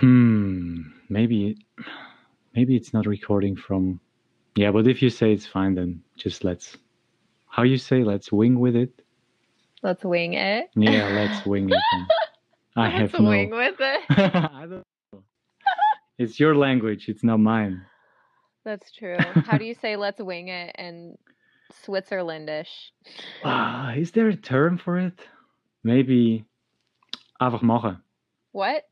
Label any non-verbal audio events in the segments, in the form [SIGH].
Hmm. Maybe, maybe it's not recording from. Yeah, but if you say it's fine, then just let's. How you say? Let's wing with it. Let's wing it. Yeah, let's wing it. [LAUGHS] I have Let's no. wing with it. [LAUGHS] I don't know. It's your language. It's not mine. That's true. How do you say [LAUGHS] let's wing it in Switzerlandish? Ah, is there a term for it? Maybe. Einfach machen. What?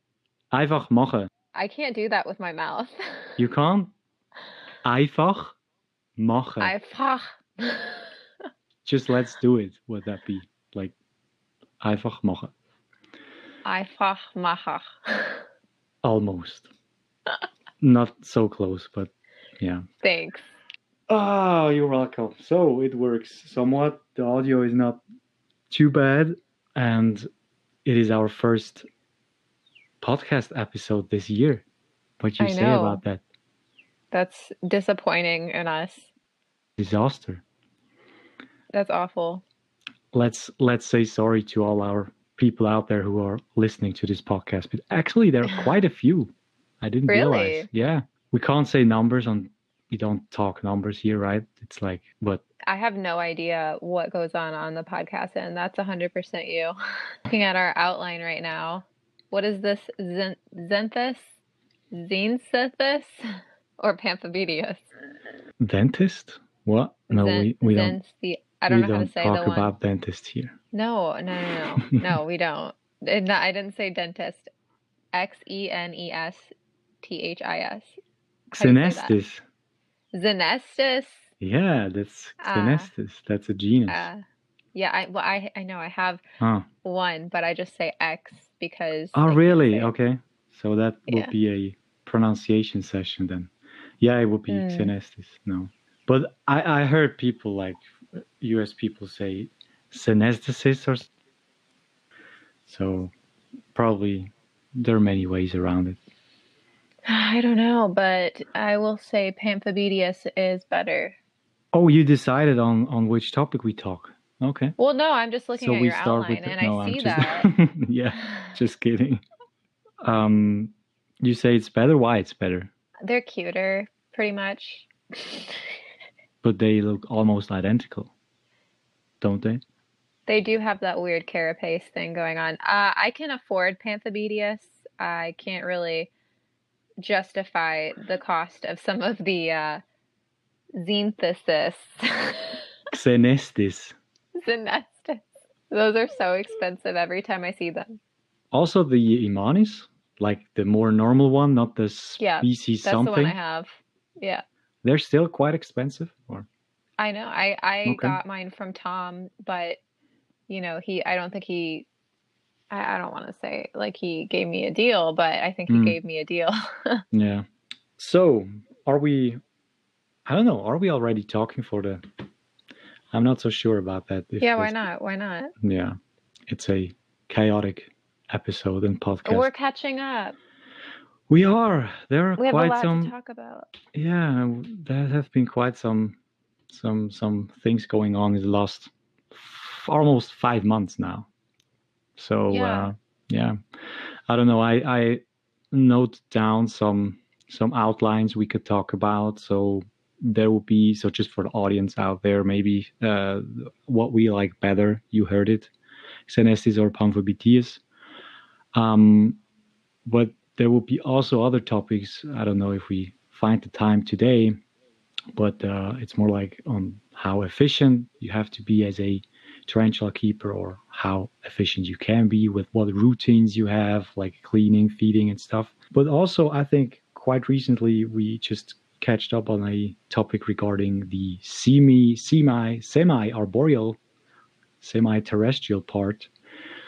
Einfach. I can't do that with my mouth. [LAUGHS] You can't. Einfach machen. Einfach. Just let's do it. Would that be like einfach machen? Einfach machen. Almost. Not so close, but yeah. Thanks. Oh, you're welcome. So it works somewhat. The audio is not too bad, and it is our first podcast episode this year. What you I say know. about that That's disappointing in us. disaster? That's awful. Let's let's say sorry to all our people out there who are listening to this podcast. But actually, there are [LAUGHS] quite a few. I didn't realize. Yeah, we can't say numbers on. We don't talk numbers here, right? It's like, but I have no idea what goes on on the podcast, and that's 100% you. [LAUGHS] Looking at our outline right now. What is this? Zen- Zenthus? Zenthus? [LAUGHS] Or Pamphobeteus? dentist? What? No, Zen- we, we don't. Zenthi- I don't we know how to say talk the one. about dentist here. No, no, no, no. no, we don't. [LAUGHS] I didn't say dentist. X E N E S T H I S. How do you say that? Senestis. Zenestis. Yeah, that's Ah. Senestis. That's a genus. Uh, yeah, I well, I I know I have oh. one, but I just say X because. Oh, really? Okay. So that Yeah. would be a pronunciation session then. Yeah, it would be Mm. Senestis. No. But I, I heard people like US people say Senestis or so probably there are many ways around it. I don't know, but I will say Pamphobeteus is better. Oh, you decided on on which topic we talk. Okay. Well, no, I'm just looking so at your outline and no, I see just, that. [LAUGHS] yeah, just kidding. Um, you say it's better. Why it's better? They're cuter, pretty much. [LAUGHS] But they look almost identical, don't they? They do have that weird carapace thing going on. Uh, I can afford Pamphobeteus. I can't really justify the cost of some of the uh, Xanthus. [LAUGHS] Xenesthis. [LAUGHS] Xenesthis. Those are so expensive every time I see them. Also the immanis, like the more normal one, not the Yeah, species That's the one. I have. Yeah. They're still quite expensive. Or I know. I I Okay. got mine from Tom, but you know, he I don't think he I, I don't want to say like he gave me a deal, but I think he Mm. gave me a deal. [LAUGHS] yeah. So are we? I don't know. Are we already talking for the? I'm not so sure about that. yeah, why not? Why not? Yeah, it's a chaotic episode and podcast. We're catching up. We are. There are We quite lot some. to talk about. Yeah, there have been quite some, some, some things going on in the last f- almost five months now. So Yeah. uh, yeah, I don't know. I I note down some some outlines we could talk about. So there will be so just for the audience out there, maybe uh, what we like better. You heard it, Xenesthis or Pamphobeteus. Um, but there will be also other topics. I don't know if we find the time today, but uh, it's more like on how efficient you have to be as a tarantula keeper, or how efficient you can be with what routines you have, like cleaning, feeding, and stuff. But also, I think quite recently we just catched up on a topic regarding the semi, semi, semi-arboreal, semi-terrestrial part.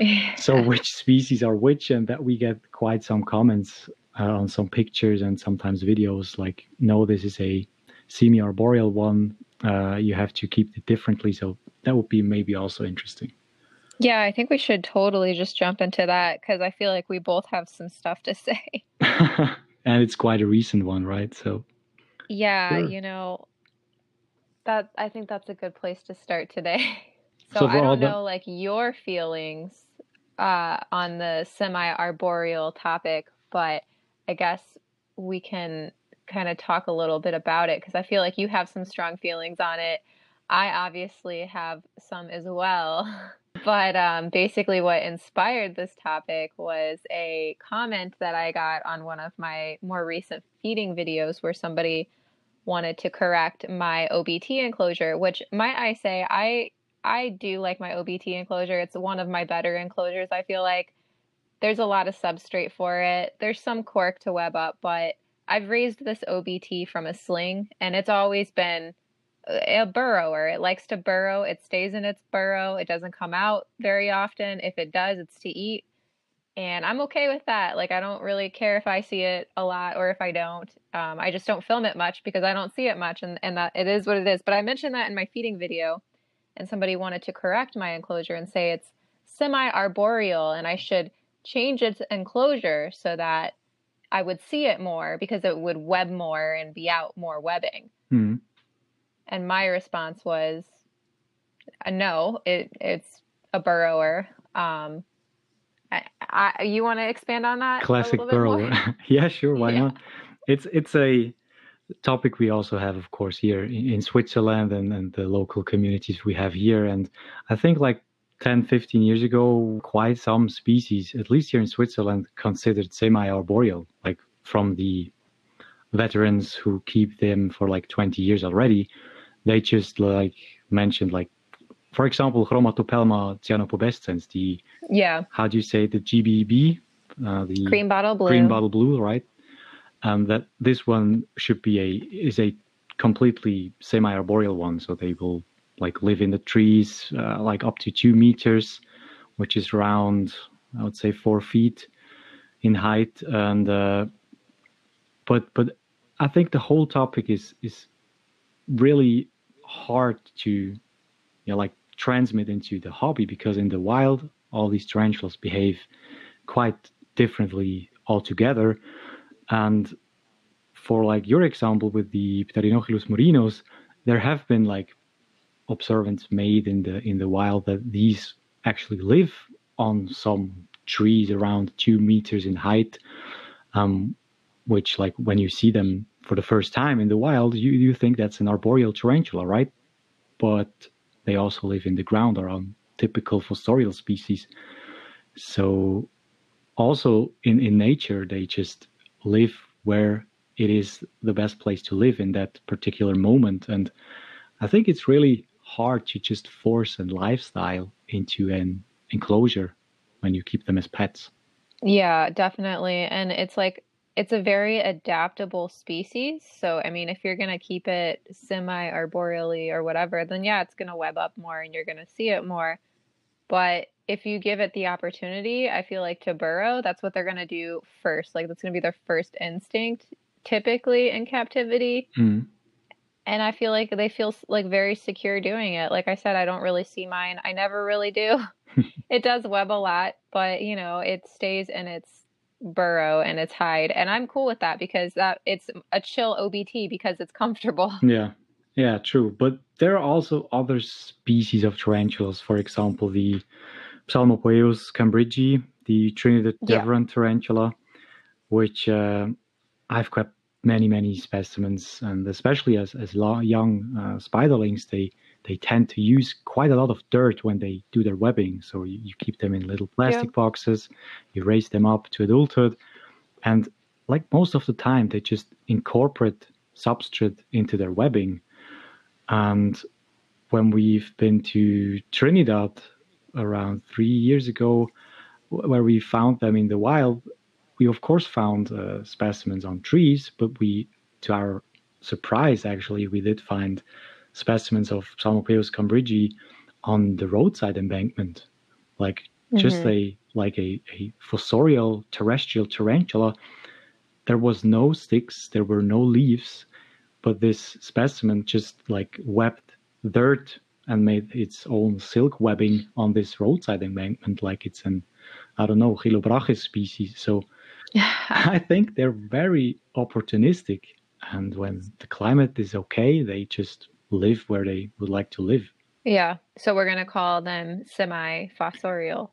[LAUGHS] So which species are which and that we get quite some comments uh, on some pictures and sometimes videos like no this is a semi-arboreal one uh, you have to keep it differently. So that would be maybe also interesting. Yeah, I think we should totally just jump into that because I feel like we both have some stuff to [LAUGHS] say. [LAUGHS] and it's quite a recent one right? So Yeah, Sure. you know, that I think that's a good place to start today. [LAUGHS] So, So I don't the- know like your feelings uh, on the semi-arboreal topic, but I guess we can kind of talk a little bit about it because I feel like you have some strong feelings on it. I obviously have some as well. [LAUGHS] But um, basically, what inspired this topic was a comment that I got on one of my more recent feeding videos where somebody wanted to correct my OBT enclosure, which might I say I I do like my OBT enclosure. It's one of my better enclosures. I feel like there's a lot of substrate for it. There's some cork to web up, but I've raised this OBT from a sling and it's always been a burrower. It likes to burrow. It stays in its burrow. It doesn't come out very often. If it does, it's to eat. And I'm okay with that. Like, I don't really care if I see it a lot or if I don't. Um, I just don't film it much because I don't see it much, and, and that it is what it is. But I mentioned that in my feeding video, and somebody wanted to correct my enclosure and say it's semi arboreal, and I should change its enclosure so that I would see it more because it would web more and be out more webbing. Mm-hmm. And my response was, uh, no, it, it's a burrower. Um, I, I, you want to expand on that? Classic burrower. [LAUGHS] yeah, sure. Why yeah. not? It's it's a topic we also have, of course, here in, in Switzerland and, and the local communities we have here. And I think like 10, 15 years ago, quite some species, at least here in Switzerland, considered semi-arboreal, like from the veterans who keep them for like 20 years already they just like mentioned like for example chromatopelma cyanopubescens the yeah. how do you say the gbb uh, the green bottle blue. green bottle blue right? Um, that this one should be a is a completely semi-arboreal one so they will like live in the trees uh, like up to two meters which is around i would say four feet in height. And uh, but but i think the whole topic is is really hard to you know like transmit into the hobby because in the wild all these tarantulas behave quite differently altogether and for like your example with the Pterinochilus murinus there have been like observations made in the in the wild that these actually live on some trees around two meters in height um, which like when you see them for the first time in the wild, you, you think that's an arboreal tarantula, right? But they also live in the ground around typical fossorial species. So also in, in nature, they just live where it is the best place to live in that particular moment. And I think it's really hard to just force a lifestyle into an enclosure when you keep them as pets. Yeah, definitely. And it's like it's a very adaptable species. So, I mean, if you're going to keep it semi arboreally or whatever, then yeah, it's going to web up more and you're going to see it more. But if you give it the opportunity, I feel like to burrow, that's what they're going to do first. Like, that's going to be their first instinct, typically in captivity. Mm. And I feel like they feel like very secure doing it. Like I said, I don't really see mine. I never really do. [LAUGHS] it does web a lot, but you know, it stays in its burrow and its hide and i'm cool with that because that it's a chill obt because it's comfortable [LAUGHS] yeah yeah true but there are also other species of tarantulas for example the psalmopoeus cambridgei the trinidad chevron yeah. tarantula which uh, i've kept many many specimens and especially as as young uh, spiderlings they they tend to use quite a lot of dirt when they do their webbing. So you, you keep them in little plastic yeah. boxes, you raise them up to adulthood, and like most of the time, they just incorporate substrate into their webbing. And when we've been to Trinidad around three years ago, where we found them in the wild, we of course found uh, specimens on trees, but we, to our surprise, actually, we did find specimens of Psalmopoeus cambridgei on the roadside embankment, like mm-hmm. just a like a, a fossorial terrestrial tarantula. There was no sticks, there were no leaves, but this specimen just like webbed dirt and made its own silk webbing on this roadside embankment, like it's an I don't know Chilobrachys species. So [LAUGHS] I think they're very opportunistic, and when the climate is okay, they just live where they would like to live. Yeah. So we're going to call them semi fossorial.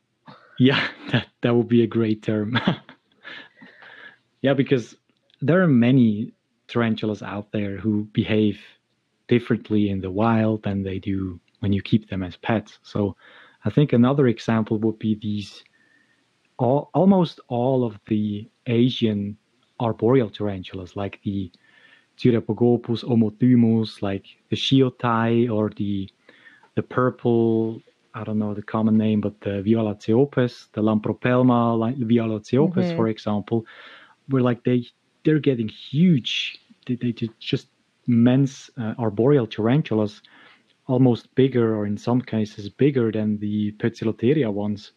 Yeah, [LAUGHS] that, that would be a great term. [LAUGHS] Yeah, because there are many tarantulas out there who behave differently in the wild than they do when you keep them as pets. So I think another example would be these all, almost all of the Asian arboreal tarantulas, like the Cyriopagopus omothymus, like the schioedtei or the the purple, I don't know the common name, but the Violaceopes, the Lampropelma like Violaceopes, mm-hmm. for example, were like they they're getting huge. They, they just immense uh, arboreal tarantulas, almost bigger or in some cases bigger than the Poecilotheria ones.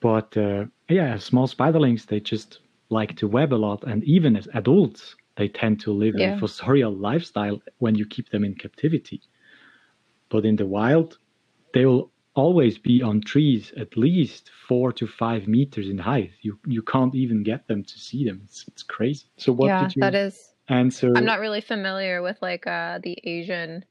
But uh, yeah, small spiderlings they just like to web a lot, and even as adults, they tend to live yeah. a fossorial lifestyle when you keep them in captivity. But in the wild, they will always be on trees at least four to five meters in height. You you can't even get them to see them. It's it's crazy. So what yeah, did you that is answer? I'm not really familiar with like uh, the Asian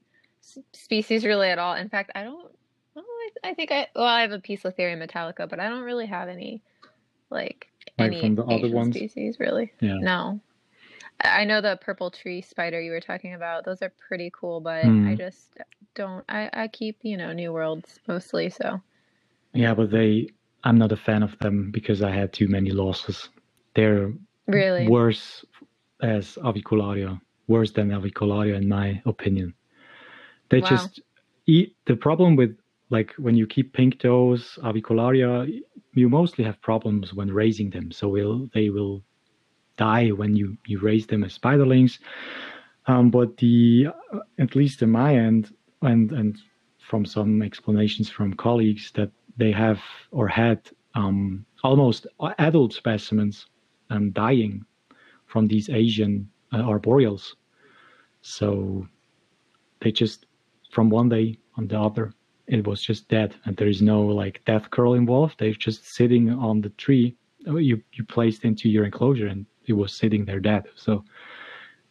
species really at all. In fact, I don't. Well, I, I think I well I have a piece of Poecilotheria metallica, but I don't really have any like, like any from the Asian other ones? species really. Yeah. No. I know the purple tree spider you were talking about. Those are pretty cool, but mm. I hmm. just don't. I I keep you know New Worlds mostly. So. Yeah, but they. I'm not a fan of them because I had too many losses. They're really worse as avicularia, worse than avicularia in my opinion. They wow. just eat. The problem with like when you keep pink toes, avicularia, you mostly have problems when raising them. So will they will die when you you raise them as spiderlings. Um, but the at least in my end, and and from some explanations from colleagues that they have or had um, almost adult specimens um, dying from these Asian uh, arboreals. So they just from one day on the other, it was just dead, and there is no like death curl involved. They're just sitting on the tree. You you placed into your enclosure, and it was sitting there dead. So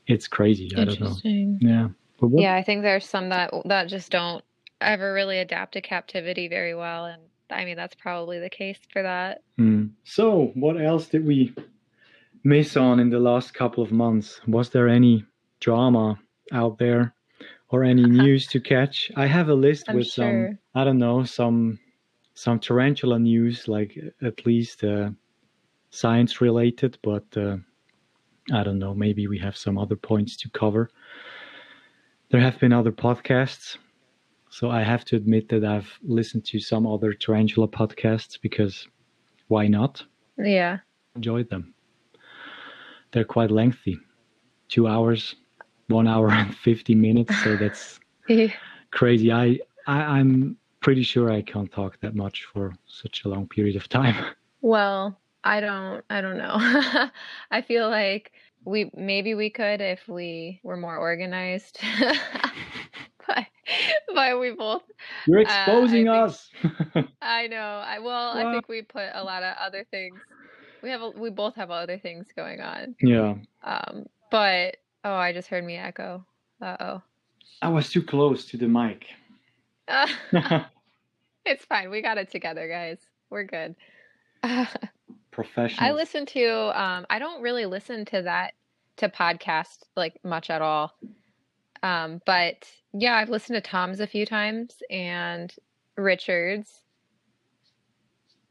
it's crazy. I don't know. Yeah. What, yeah, I think there's some that that just don't ever really adapt to captivity very well, and I mean that's probably the case for that. Mm. So, what else did we miss on in the last couple of months? Was there any drama out there or any [LAUGHS] news to catch? I have a list I'm with sure. some I don't know some some tarantula news, like at least uh, science related, but uh, I don't know. Maybe we have some other points to cover. There have been other podcasts. So I have to admit that I've listened to some other tarantula podcasts because why not? Yeah. Enjoyed them. They're quite lengthy. Two hours, one hour and 50 minutes. So that's [LAUGHS] crazy. I, I, I'm pretty sure I can't talk that much for such a long period of time. Well, I don't I don't know. [LAUGHS] I feel like we maybe we could if we were more organized. [LAUGHS] but but we both You're uh, exposing uh, us. [LAUGHS] I know. I well, I think we put a lot of other things. We have a, we both have other things going on. Yeah. Um but oh, I just heard me echo. Uh-oh. I was too close to the mic. it's fine. We got it together, guys. We're good professional. I listen to um I don't really listen to that to podcast like much at all. Um but yeah, I've listened to Tom's a few times and Richard's.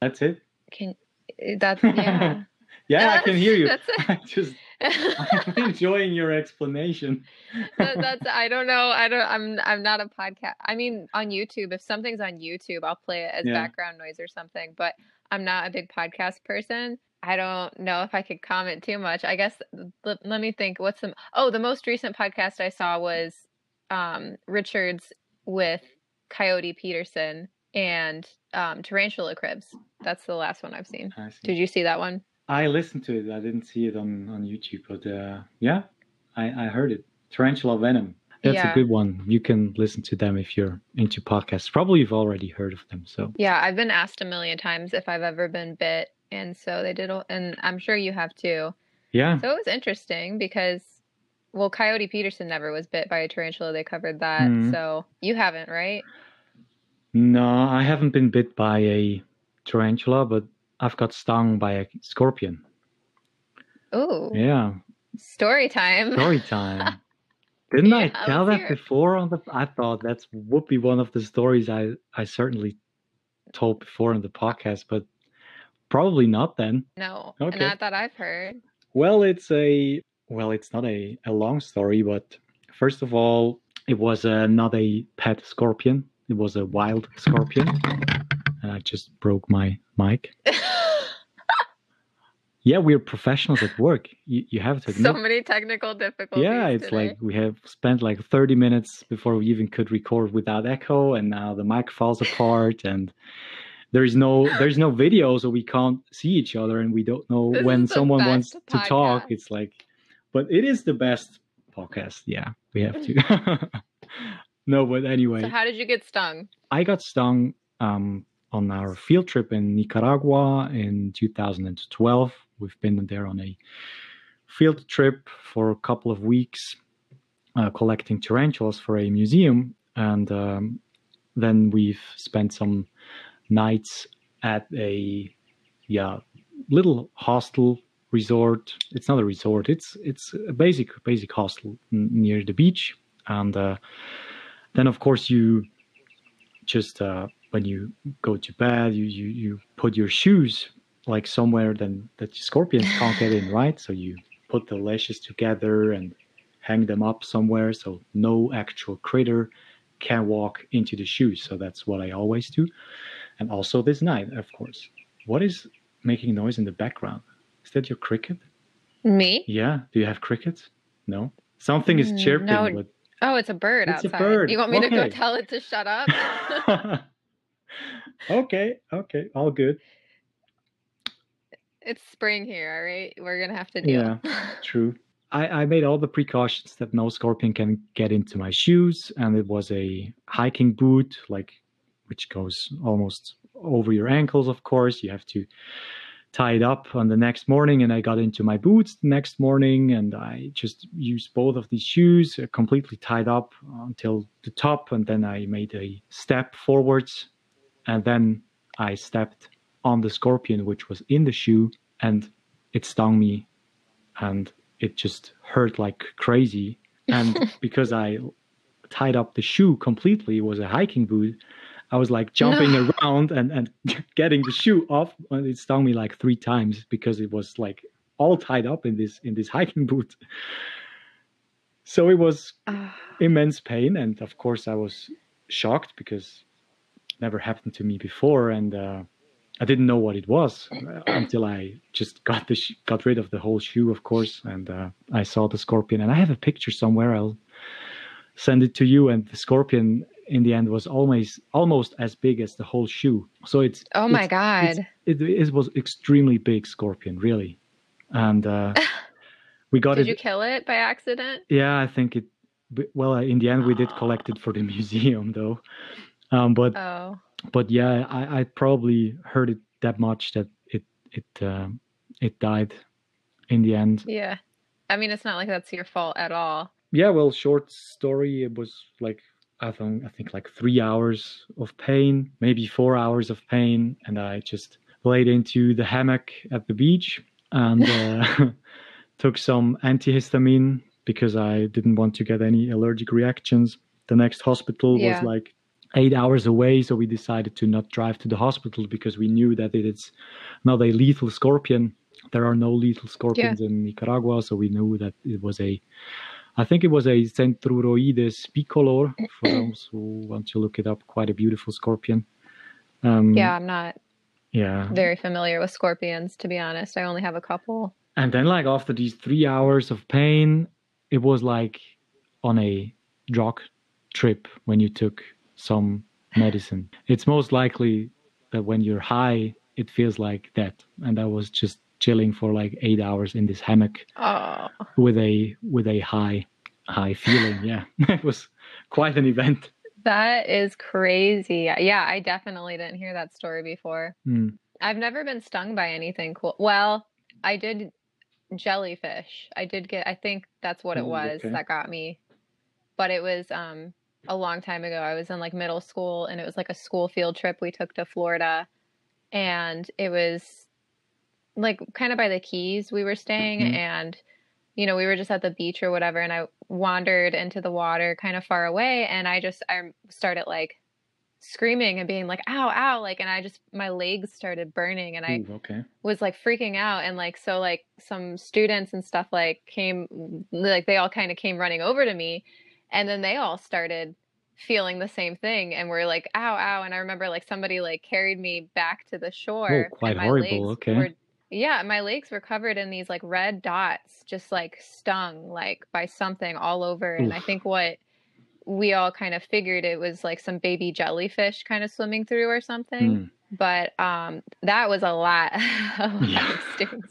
That's it? Can eh, that's [LAUGHS] yeah. yeah, I can hear you. [LAUGHS] That's it. [LAUGHS] I just I'm [LAUGHS] enjoying your explanation. [LAUGHS] that, that's I don't know. I don't I'm I'm not a podcast. I mean on YouTube, if something's on YouTube, I'll play it as yeah. background noise or something, but I'm not a big podcast person. I don't know if I could comment too much. I guess let, let me think. What's the oh the most recent podcast I saw was um, Richards with Coyote Peterson and um, Tarantula Cribs. That's the last one I've seen. Did you see that one? I listened to it. I didn't see it on on YouTube, but uh, yeah, I, I heard it. Tarantula Venom. That's yeah. a good one. You can listen to them if you're into podcasts. Probably you've already heard of them. So yeah, I've been asked a million times if I've ever been bit, and so they did, and I'm sure you have too. Yeah. So it was interesting because, well, Coyote Peterson never was bit by a tarantula. They covered that. Mm-hmm. So you haven't, right? No, I haven't been bit by a tarantula, but I've got stung by a scorpion. Oh, Yeah, story time. story time. Didn't [LAUGHS] I tell that before on the? I thought that would be one of the stories I I certainly told before in the podcast, but probably not then. No, Okay. not that I've heard. Well, it's a well, it's not a, a long story, but first of all, it was uh, not a pet scorpion. It was a wild scorpion, and I just broke my mic. [LAUGHS] Yeah, we're professionals at work. You, you have to so many technical difficulties. yeah, it's today. like we have spent like 30 minutes before we even could record without echo, and now the mic falls apart, [LAUGHS] and there's no there's no video, so we can't see each other, and we don't know This when someone wants best to talk. It's like, but it is the best podcast. Yeah, we have to. [LAUGHS] no, but anyway, So how did you get stung? I got stung um, on our field trip in Nicaragua in 2012. We've been there on a field trip for a couple of weeks, uh, collecting tarantulas for a museum, and um, then we've spent some nights at a yeah little hostel resort. It's not a resort. It's it's a basic basic hostel n- near the beach, and uh, then of course you just uh, when you go to bed, you, you you put your shoes like somewhere then that scorpions can't get in, right? So you put the lashes together and hang them up somewhere so no actual critter can walk into the shoes. So that's what I always do. And also this night, of course. What is making noise in the background? Is that your cricket? Me? Yeah. Do you have crickets? No. Something is Mm, chirping, no. but Oh, it's a bird It's a outside. bird. You want me to go tell it to shut up? [LAUGHS] okay, okay, all good. It's spring here, all right? We're gonna have to deal. Yeah, [LAUGHS] true. I, I made all the precautions that no scorpion can get into my shoes, and it was a hiking boot, like which goes almost over your ankles. Of course, you have to tie it up on the next morning. And I got into my boots the next morning, and I just used both of these shoes, uh, completely tied up until the top, and then I made a step forwards, and then I stepped on the scorpion, which was in the shoe, and it stung me, and it just hurt like crazy. And [LAUGHS] because I tied up the shoe completely, it was a hiking boot. I was like jumping No. [LAUGHS] around and, and [LAUGHS] getting the shoe off, and it stung me like three times because it was like all tied up in this in this hiking boot. So it was Ah, immense pain, and of course I was shocked because it never happened to me before, and uh, I didn't know what it was uh, until I just got the sh- got rid of the whole shoe, of course, and uh, I saw the scorpion, and I have a picture somewhere. I'll send it to you, and the scorpion in the end was almost almost as big as the whole shoe. So it's oh my it's- god. it, it was extremely big scorpion, really, and uh, [LAUGHS] we got Did it. Did you kill it by accident? Yeah, I think it. Well, in the end, we did collect it for the [LAUGHS] museum, though. Um, but Oh. But yeah, I, I probably heard it that much that it it um, it died in the end. Yeah. I mean, it's not like that's your fault at all. Yeah, well, short story. It was like I think I think like three hours of pain, maybe four hours of pain, and I just laid into the hammock at the beach and [LAUGHS] uh, [LAUGHS] took some antihistamine because I didn't want to get any allergic reactions. The next hospital Yeah. was like eight hours away, so we decided to not drive to the hospital because we knew that it is not a lethal scorpion. There are no lethal scorpions in Nicaragua, so we knew that it was a I think it was a Centruroides bicolor. For [CLEARS THROAT] those who want to look it up, quite a beautiful scorpion. Um, Yeah, I'm not yeah. very familiar with scorpions, to be honest. I only have a couple. And then, like after these three hours of pain, it was like on a drug trip when you took some medicine. It's most likely that when you're high, it feels like that. And I was just chilling for like eight hours in this hammock Oh. with a with a high high feeling. [LAUGHS] Yeah, [LAUGHS] it was quite an event. That is crazy. Yeah, I definitely didn't hear that story before. Mm. I've never been stung by anything cool. Well, I did jellyfish. I did get, I think that's what it Mm, was okay. that got me. But it was um a long time ago. I was in like middle school and it was like a school field trip we took to Florida. And it was like kind of by the keys we were staying Mhm. and you know we were just at the beach or whatever and i wandered into the water kind of far away and i just i started like screaming and being like ow ow like and i just my legs started burning and i Ooh, okay. was like freaking out and like so like some students and stuff like came like they all kind of came running over to me and then they all started feeling the same thing and were like ow ow and i remember like somebody like carried me back to the shore Oh, quite horrible, okay. were yeah my legs were covered in these like red dots just like stung like by something all over and i think what we all kind of figured it was like some baby jellyfish kind of swimming through or something Mm. but um that was a lot, [LAUGHS] [LAUGHS] a lot Yeah. of stings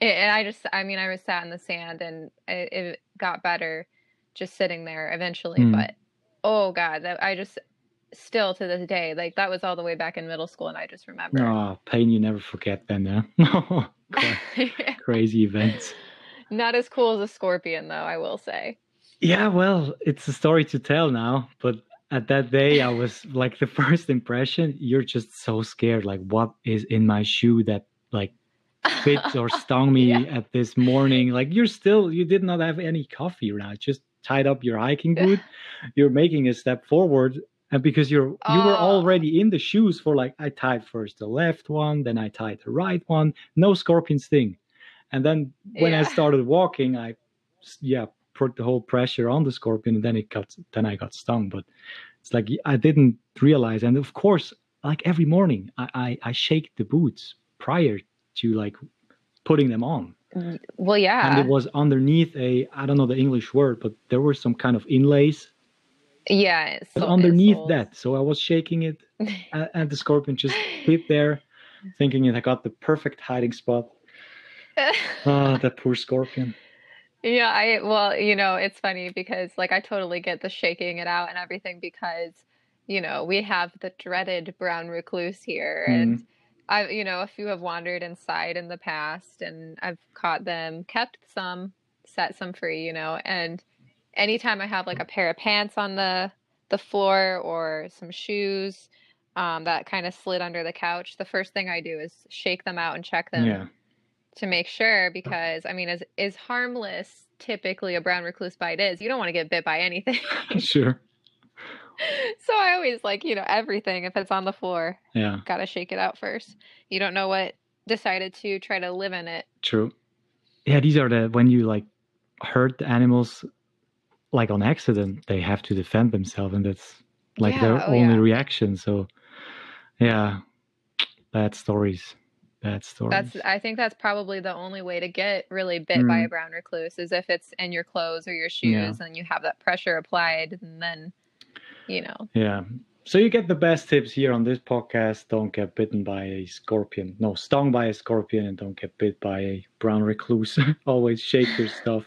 and and i just i mean i was sat in the sand and it, it got better just sitting there eventually Mm. but oh god that i just still to this day like that was all the way back in middle school and i just remember Oh, pain you never forget then, huh? [LAUGHS] Cra- [LAUGHS] Crazy events. not as cool as a scorpion though i will say Yeah, well, it's a story to tell now, but at that day I was like the [LAUGHS] first impression, you're just so scared. Like, what is in my shoe that like bit or stung me Yeah. at this morning? Like, you're still, you did not have any coffee around, just tied up your hiking boot. You're making a step forward. And because you're you were Oh. already in the shoes for like I tied first the left one, then I tied the right one, no scorpion sting. And then when I started walking, I yeah, put the whole pressure on the scorpion and then it got then I got stung. But it's like I didn't realize and of course, like every morning I, I, I shake the boots prior to like putting them on. Well yeah And it was underneath a I don't know the English word, but there were some kind of inlays yeah so- underneath that. So I was shaking it [LAUGHS] and, and the scorpion just bit there, thinking it I got the perfect hiding spot. [LAUGHS] Ah, that poor scorpion. Yeah, I well, you know, it's funny because like I totally get the shaking it out and everything because, you know, we have the dreaded brown recluse here and I you know, a few have wandered inside in the past and I've caught them, kept some, set some free, you know, and anytime I have like a pair of pants on the the floor or some shoes um, that kind of slid under the couch, the first thing I do is shake them out and check them Yeah. to make sure because I mean as is harmless typically a brown recluse bite is you don't want to get bit by anything [LAUGHS] sure. [LAUGHS] so I always like you know everything if it's on the floor Yeah. gotta shake it out first you don't know what decided to try to live in it True. Yeah, these are the when you like hurt the animals like on accident, they have to defend themselves and that's like Yeah, their oh, only yeah. reaction. So yeah. Bad stories. Bad stories. that's I think that's probably the only way to get really bit by Mm. a brown recluse is if it's in your clothes or your shoes Yeah. and you have that pressure applied and then you know Yeah. So you get the best tips here on this podcast. Don't get bitten by a scorpion. No, stung by a scorpion and don't get bit by a brown recluse. [LAUGHS] Always shake your stuff.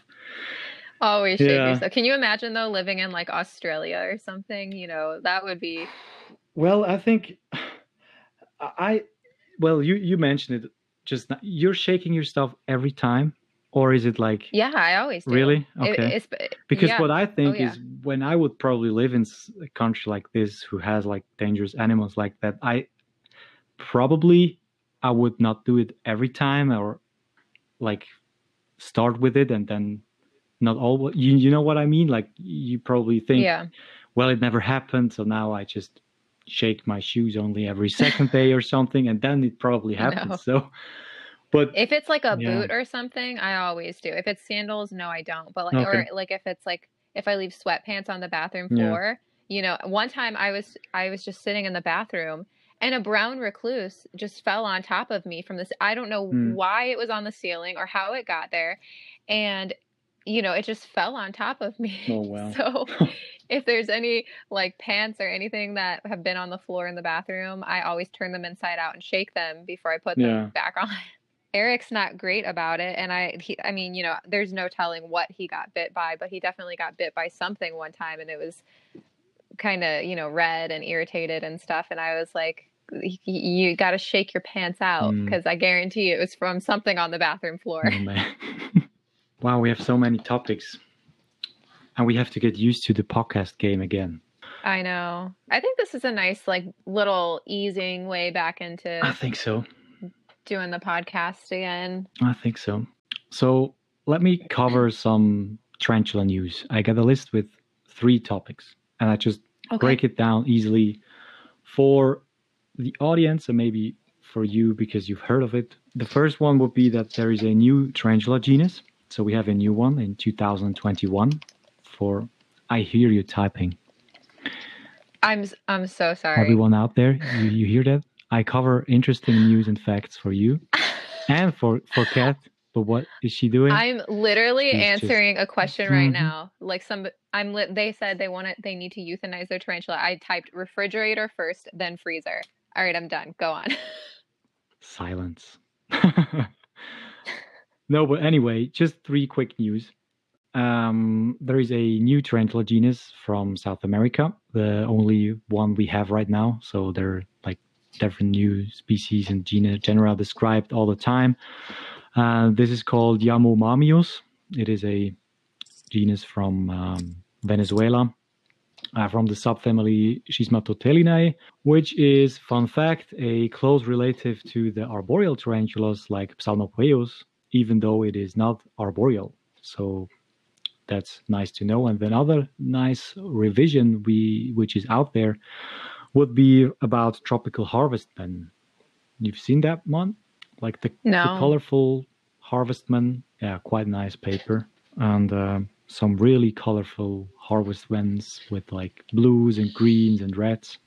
always shake Yeah. yourself can you imagine though living in like Australia or something you know that would be Well, I think [SIGHS] I well, you you mentioned it just now. You're shaking your stuff every time or is it like Yeah, I always do. really? Okay. it's, because yeah. what I oh, think yeah. is when I would probably live in a country like this who has like dangerous animals like that, I probably I would not do it every time or like start with it and then not all you you know what I mean? Like you probably think, yeah, well, it never happened, so now I just shake my shoes only every second day or something, and then it probably [LAUGHS] happens. No. So, but if it's like a Yeah. boot or something, I always do. If it's sandals, no, I don't. But like, Okay. or like if it's like if I leave sweatpants on the bathroom Yeah. floor, you know, one time I was I was just sitting in the bathroom and a brown recluse just fell on top of me from this. I don't know Hmm. why it was on the ceiling or how it got there, and you know, it just fell on top of me. Oh, [LAUGHS] wow. So [LAUGHS] if there's any like pants or anything that have been on the floor in the bathroom, I always turn them inside out and shake them before I put them Yeah. back on. Eric's not great about it, and I, he, I mean, you know, there's no telling what he got bit by, but he definitely got bit by something one time, and it was kind of, you know, red and irritated and stuff. And I was like, "Y- y- you got to shake your pants out Mm. because I guarantee it was from something on the bathroom floor. Oh, man. [LAUGHS] wow, we have so many topics. And we have to get used to the podcast game again. I know. I think this is a nice, like, little easing way back into I think so. Doing the podcast again. I think so. So let me cover some tarantula news. I got a list with three topics, and I just Okay. break it down easily for the audience and maybe for you because you've heard of it. The first one would be that there is a new tarantula genus. So we have a new one in 2021 for I hear you typing. I'm I'm so sorry. Everyone out there, you, you hear that? I cover interesting news and facts for you [LAUGHS] and for for Kath. But what is she doing? I'm literally She's just- answering a question right Mhm. now. Like some, I'm. Li- they said they want it. They need to euthanize their tarantula. I typed refrigerator first, then freezer. All right, I'm done. Go on. Silence. [LAUGHS] no, but anyway, just three quick news. Um, there is a new tarantula genus from South America, the only one we have right now. So they're like different new species and genera, described all the time. Uh, this is called Yanomamius. It is a genus from um, Venezuela, uh, from the subfamily Schismatothelinae, which is, fun fact, a close relative to the arboreal tarantulas like Psalmopoeus, even though it is not arboreal. So that's nice to know. And then other nice revision we which is out there would be about tropical harvestmen. You've seen that one? Like the, the No. colorful harvestmen. Yeah, quite nice paper. And uh, some really colorful harvestmens with like blues and greens and reds.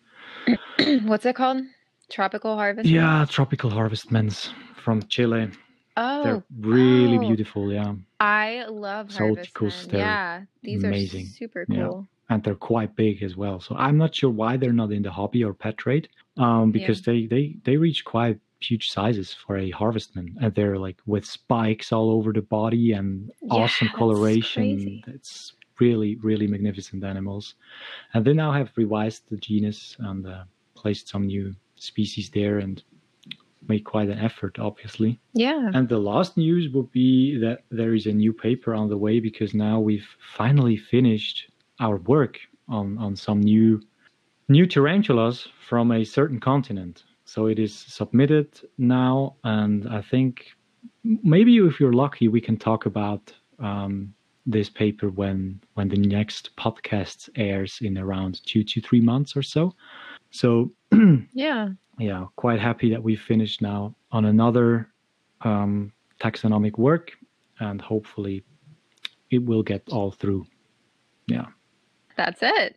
[CLEARS THROAT] What's it called? Tropical harvest. Yeah, tropical harvestmens from Chile. Oh, They're really oh. beautiful, yeah. I love harvestmen. they're Yeah, these amazing. are super Yeah. And they're quite big as well. So I'm not sure why they're not in the hobby or pet trade. Um, because they, they they reach quite huge sizes for a harvestman. And they're like with spikes all over the body and awesome Yeah, that's coloration. It's really, really magnificent animals. And they now have revised the genus and uh, placed some new species there and made quite an effort, obviously. Yeah. And the last news would be that there is a new paper on the way because now we've finally finished our work on, on some new new tarantulas from a certain continent. So it is submitted now, and I think maybe if you're lucky, we can talk about um, this paper when when the next podcast airs in around two to three months or so. So [CLEARS THROAT] Yeah. yeah, quite happy that we finished now on another um, taxonomic work, and hopefully it will get all through. Yeah. That's it.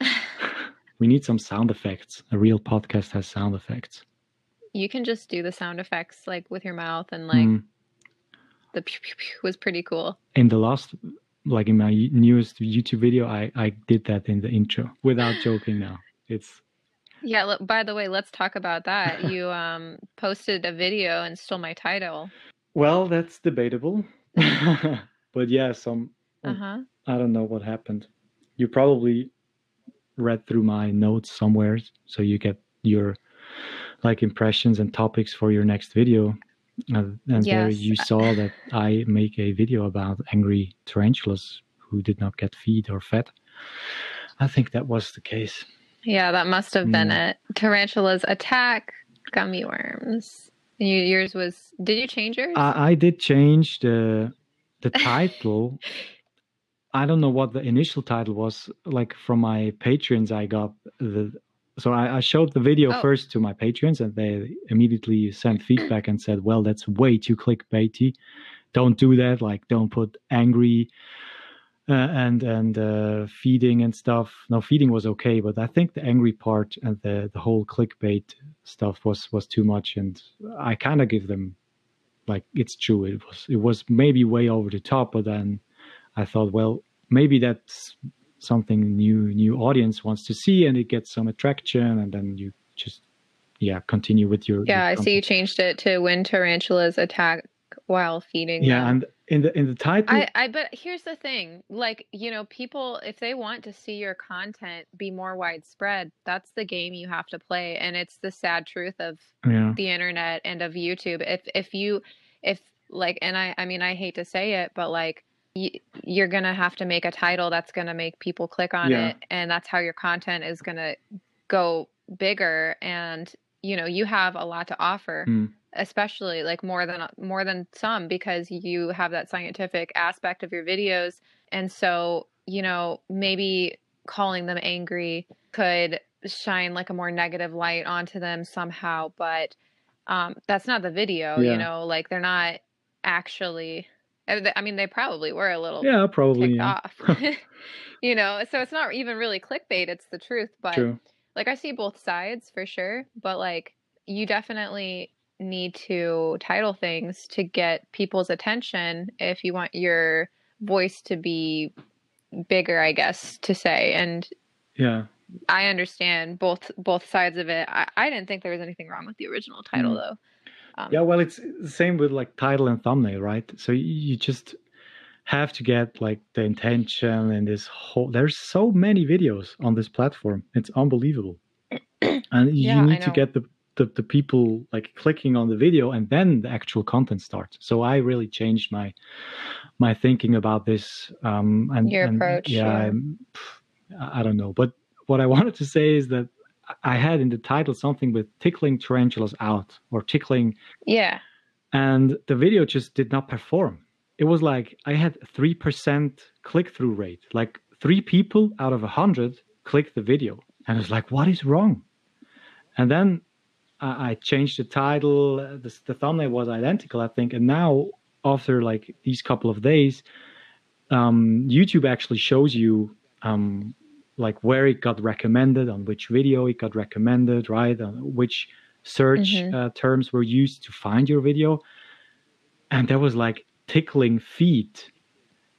[LAUGHS] we need some sound effects. A real podcast has sound effects. You can just do the sound effects like with your mouth and like Mm. the pew pew pew was pretty cool. In the last, like in my newest YouTube video, I, I did that in the intro without joking now. It's Yeah, look, by the way, let's talk about that. [LAUGHS] You um posted a video and stole my title. well, that's debatable. [LAUGHS] but yeah, some Uh-huh. I don't know what happened. You probably read through my notes somewhere, so you get your like impressions and topics for your next video. Uh, and there you saw that I make a video about angry tarantulas who did not get feed or fed. I think that was the case. Yeah, that must have been Mm. it. Tarantulas attack gummy worms. You, yours was did you change yours? I, I did change the the title. [LAUGHS] I don't know what the initial title was. Like from my patrons, I got the. So I, I showed the video Oh. first to my patrons, and they immediately sent feedback and said, "Well, that's way too clickbaity. Don't do that. Like, don't put angry uh, and and uh, feeding and stuff. No, feeding was okay, but I think the angry part and the the whole clickbait stuff was was too much, and I kind of give them like it's true. It was it was maybe way over the top, but then I thought, well, maybe that's something new new audience wants to see, and it gets some attraction, and then you just yeah continue with your yeah, your I see you changed it to when tarantulas attack while feeding. Yeah, them. and in the in the title, I, I but here's the thing like you know people if they want to see your content be more widespread that's the game you have to play and it's the sad truth of yeah, the internet and of youtube if if you if like and i i mean i hate to say it but like you're gonna have to make a title that's gonna make people click on Yeah. it and that's how your content is gonna go bigger and you know, you have a lot to offer. Mm. Especially like more than more than some because you have that scientific aspect of your videos and so, you know, maybe calling them angry could shine like a more negative light onto them somehow, but um, that's not the video, Yeah. you know, like they're not actually. I mean, they probably were a little Yeah, probably. Yeah. off, [LAUGHS] [LAUGHS] you know. So it's not even really clickbait; it's the truth. But True. like, I see both sides for sure. But like, you definitely need to title things to get people's attention if you want your voice to be bigger, I guess to say. And Yeah. I understand both both sides of it. I, I didn't think there was anything wrong with the original title Mm. though. Um, Yeah, well, it's the same with like title and thumbnail, right? So you just have to get like the intention and this whole. There's so many videos on this platform. It's unbelievable, [CLEARS THROAT] and you Yeah, need to get the, the the people like clicking on the video, and then the actual content starts. So I really changed my my thinking about this. Um, and Your and, approach, Yeah, yeah. I don't know, but what I [LAUGHS] wanted to say is that I had in the title something with tickling tarantulas out or tickling yeah. and the video just did not perform. It was like I had 3% click through rate. Like three people out of a 100 clicked the video. And I was like, what is wrong? And then I, I changed the title. The, the thumbnail was identical, I think. And now, after like these couple of days, um, YouTube actually shows you um, like where it got recommended, on which video it got recommended, right? On which search Mhm. uh, terms were used to find your video. And there was like tickling feet.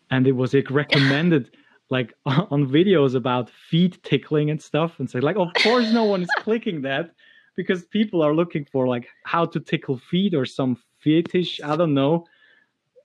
And it was like recommended [LAUGHS] like [LAUGHS] on videos about feet tickling and stuff. And so like, of course no one is [LAUGHS] clicking that because people are looking for like how to tickle feet or some fetish, I don't know.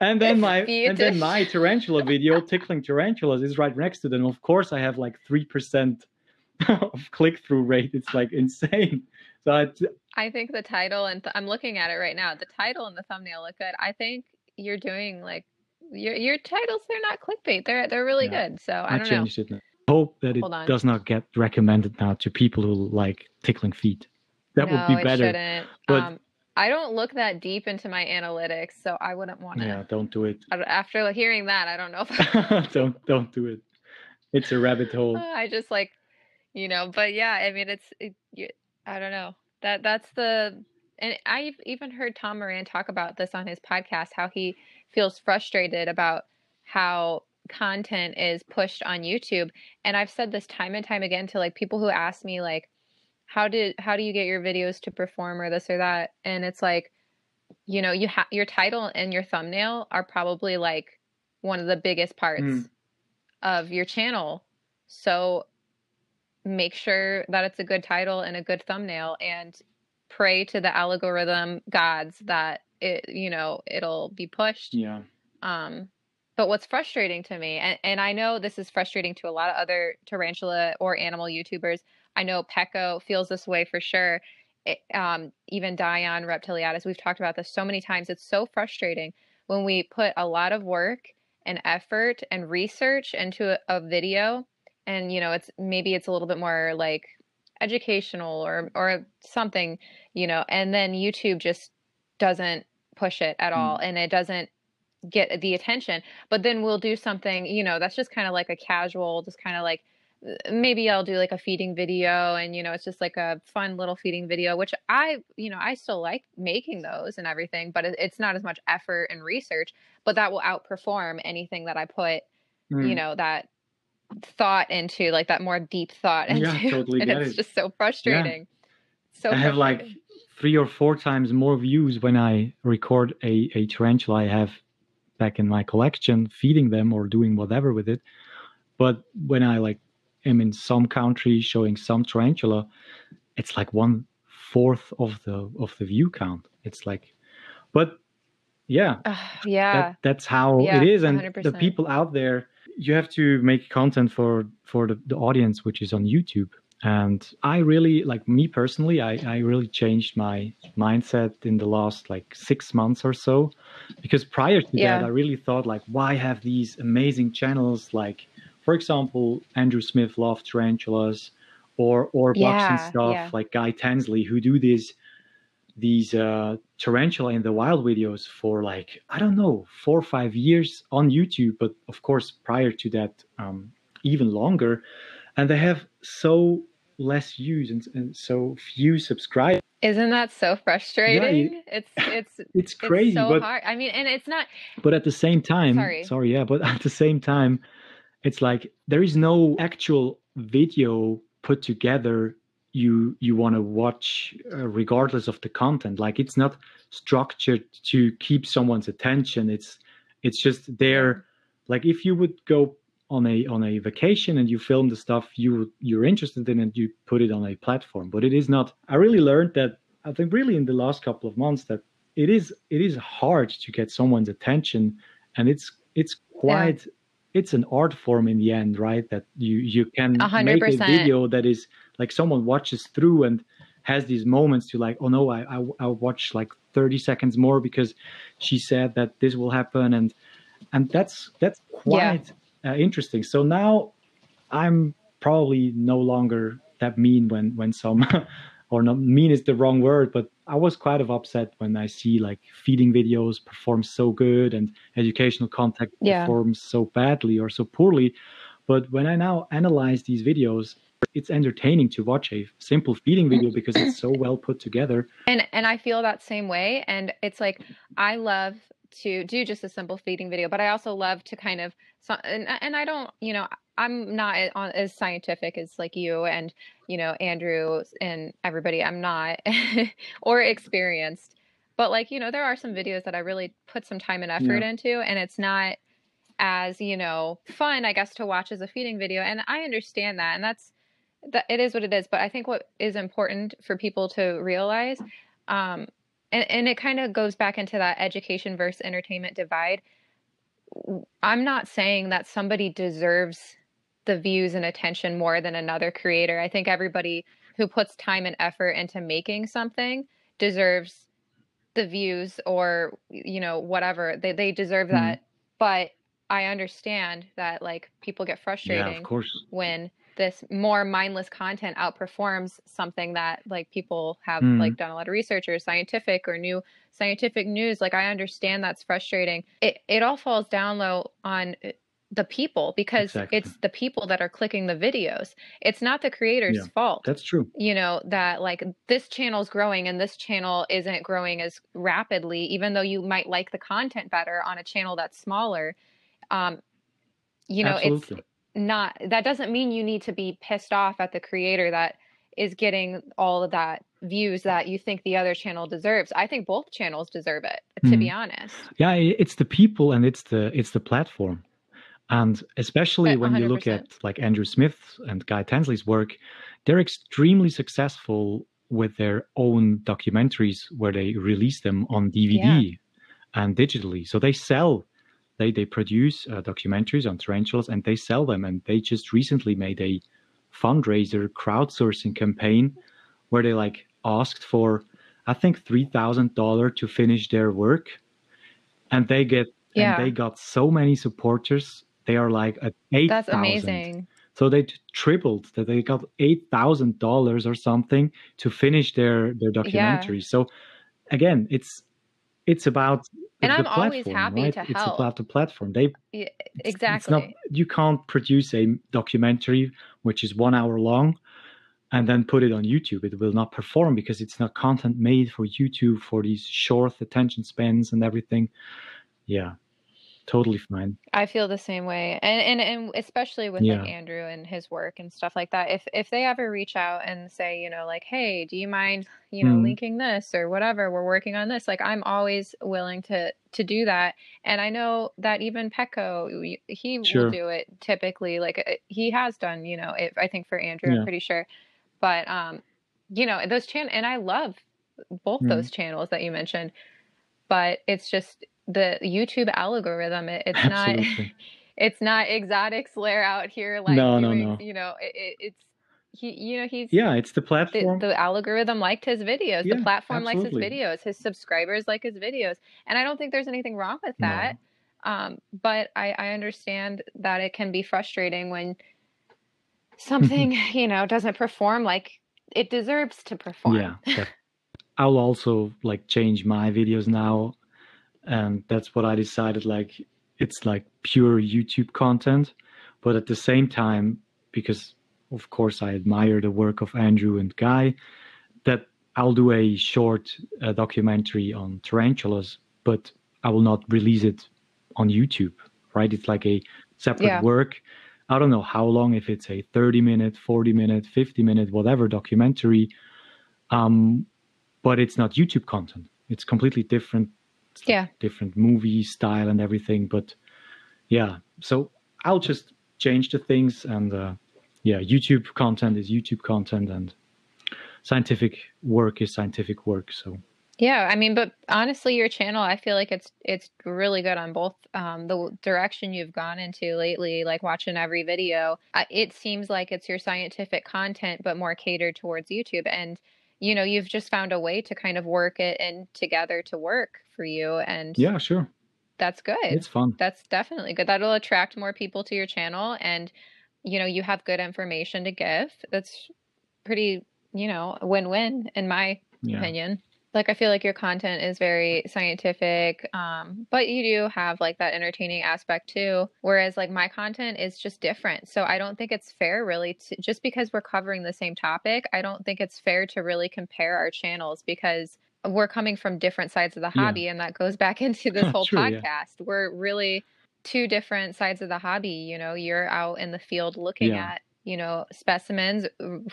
And then my [LAUGHS] and then my tarantula video tickling tarantulas is right next to them. Of course, I have like three percent [LAUGHS] of click through rate. It's like insane. So I, I think the title and th- I'm looking at it right now. The title and the thumbnail look good. I think you're doing like your your titles. They're not clickbait. They're they're really Yeah. good. So I I, don't know. changed it. Now. Hope that it does not get recommended now to people who like tickling feet. That no, would be better. shouldn't. but- um, I don't look that deep into my analytics, so I wouldn't want to. Yeah, don't do it. After hearing that, I don't know if [LAUGHS] don't don't do it. It's a rabbit hole. [LAUGHS] I just like, you know, but yeah, I mean, it's, it, you, I don't know that that's the, and I've even heard Tom Moran talk about this on his podcast, how he feels frustrated about how content is pushed on YouTube. And I've said this time and time again to like people who ask me like, how did, how do you get your videos to perform or this or that? And it's like, you know, you have your title and your thumbnail are probably like one of the biggest parts Mm. of your channel. So make sure that it's a good title and a good thumbnail and pray to the algorithm gods that it you know it'll be pushed Yeah. um but what's frustrating to me and, and i know this is frustrating to a lot of other tarantula or animal youtubers i know pecco feels this way for sure it, um, even dion reptiliatus we've talked about this so many times it's so frustrating when we put a lot of work and effort and research into a, a video and you know it's maybe it's a little bit more like educational or or something you know and then youtube just doesn't push it at all and it doesn't get the attention but then we'll do something you know that's just kind of like a casual just kind of like maybe I'll do like a feeding video and you know it's just like a fun little feeding video which I you know I still like making those and everything but it's not as much effort and research but that will outperform anything that I put you Mm. know that thought into like that more deep thought [LAUGHS] into Yeah, totally and it's it. just so frustrating so I have like three or four times more views when I record a, a tarantula I have back in my collection, feeding them or doing whatever with it. But when I like am in some country showing some tarantula, it's like one fourth of the of the view count. It's like, but yeah, Ugh, yeah that, that's how Yeah, it is and the 100%. people out there you have to make content for for the, the audience which is on youtube and i really like me personally I, I really changed my mindset in the last like six months or so because prior to Yeah. that i really thought like why have these amazing channels like for example andrew smith love tarantulas or or boxing Yeah, stuff yeah. like Guy Tansley who do these these uh, tarantula in the wild videos for like I don't know four or five years on YouTube, but of course prior to that um, even longer, and they have so less views and, and so few subscribers. Isn't that so frustrating? [LAUGHS] It's it's It's it's crazy, it's so but hard. I mean, and it's not but at the same time, sorry. sorry, yeah, but [LAUGHS] at the same time, it's like there is no actual video put together you you want to watch uh, regardless of the content. Like it's not structured to keep someone's attention. It's it's just there. Like if you would go on a on a vacation and you film the stuff you you're interested in and you put it on a platform. But it is not i really learned that i think really in the last couple of months that it is it is hard to get someone's attention and it's it's Yeah. It's an art form in the end right? That you you can hundred make a video that is like someone watches through and has these moments to like oh no i i, I watch like 30 seconds more because she said that this will happen. And and that's that's Yeah. quite uh, interesting. So now i'm probably no longer that mean when when some [LAUGHS] or not mean is the wrong word but i was quite of upset when i see like feeding videos perform so good and educational content Yeah. performs so badly or so poorly but when i now analyze these videos it's entertaining to watch a simple feeding video mm. because it's so well put together And and I feel that same way. And it's like I love to do just a simple feeding video, but I also love to kind of and and I don't, you know, I'm not as scientific as like you and you know Andrew and everybody. I'm not [LAUGHS] or experienced, but like you know, there are some videos that I really put some time and effort yeah into, and it's not as you know fun, I guess, to watch as a feeding video. And I understand that, and that's that it is what it is. But I think what is important for people to realize, um, and, and it kind of goes back into that education versus entertainment divide. I'm not saying that somebody deserves the views and attention more than another creator. I think everybody who puts time and effort into making something deserves the views or you know whatever they they deserve Hmm. that. But I understand that like people get frustrated yeah of course when this more mindless content outperforms something that like people have Hmm. like done a lot of research or scientific or new scientific news like i understand that's frustrating. It it all falls down low on uh, the people because exactly. it's the people that are clicking the videos. It's not the yeah creator's fault that's true. you know that like this channel's growing and this channel isn't growing as rapidly even though you might like the content better on a channel that's smaller. Um you know it's absolutely not that doesn't mean you need to be pissed off at the creator that is getting all of that views that you think the other channel deserves. I think both channels deserve it, to be Mhm. honest. yeah it's the people and it's the it's the platform and especially when you look at like andrew smith and guy tansley's work they're extremely successful with their own documentaries where they release them on dvd Yeah. and digitally so they sell they they produce uh, documentaries on tarantulas and they sell them. And they just recently made a fundraiser crowdsourcing campaign where they like asked for i think $3000 to finish their work. And they get and they got so many supporters they are like at That's 8000 amazing. so they tripled that they got $8000 or something to finish their their Yeah. documentary. So again it's it's about And the I'm always platform happy right? to it's help. about the platform. They Yeah, it's, it's not exactly. you can't produce a documentary which is one hour long and then put it on youtube. It will not perform because it's not content made for youtube for these short attention spans and everything. Yeah totally fine I feel the same way. And and and especially with yeah like Andrew and his work and stuff like that. If if they ever reach out and say, you know, like, "Hey, do you mind, you know, Mhm. linking this or whatever? We're working on this." Like I'm always willing to to do that. And I know that even Pecco, he will do it typically. Like uh, he has done, you know, it, I think for Andrew, I'm pretty sure. But um, you know, those channel and I love both Mhm. those channels that you mentioned, but it's just the YouTube algorithm. It, it's not [LAUGHS] it's not Exotics Lair out here like no no doing, no you know, it, it, it's he, you know, he's yeah it's the the platform the algorithm liked his videos, the yeah platform likes his videos, his subscribers like his videos, and I don't think there's anything wrong with that. no Um, but I I understand that it can be frustrating when something, [LAUGHS] you know, doesn't perform like it deserves to perform. Yeah. I'll also like change my videos now. And that's what I decided. Like, it's like pure YouTube content. But at the same time, because of course I admire the work of Andrew and Guy, that I'll do a short uh, documentary on tarantulas, but I will not release it on YouTube, right? It's like a separate Yeah. work. I don't know how long, if it's a 30 minute, 40 minute, 50 minute, whatever documentary. Um, but it's not YouTube content. It's completely different, Yeah. different movie style and everything. But yeah, so I'll just change the things and uh, yeah, YouTube content is YouTube content and scientific work is scientific work. So Yeah, I mean, but honestly, your channel, I feel like it's it's really good on both um, the direction you've gone into lately. Like watching every video, it seems like it's your scientific content, but more catered towards YouTube. And you know, you've just found a way to kind of work it and together to work for you, and yeah, sure, that's good. it's fun. That's definitely good. That'll attract more people to your channel, and you know, you have good information to give. That's pretty, you know, win-win in my Yeah, opinion. Like I feel like your content is very scientific, um, but you do have like that entertaining aspect too. Whereas like my content is just different. So I don't think it's fair really to just because we're covering the same topic, I don't think it's fair to really compare our channels because we're coming from different sides of the Yeah. hobby and that goes back [LAUGHS] into this [LAUGHS] whole True, yeah. podcast. We're really two different sides of the hobby, you know, you're out in the field looking Yeah. at, you know, specimens,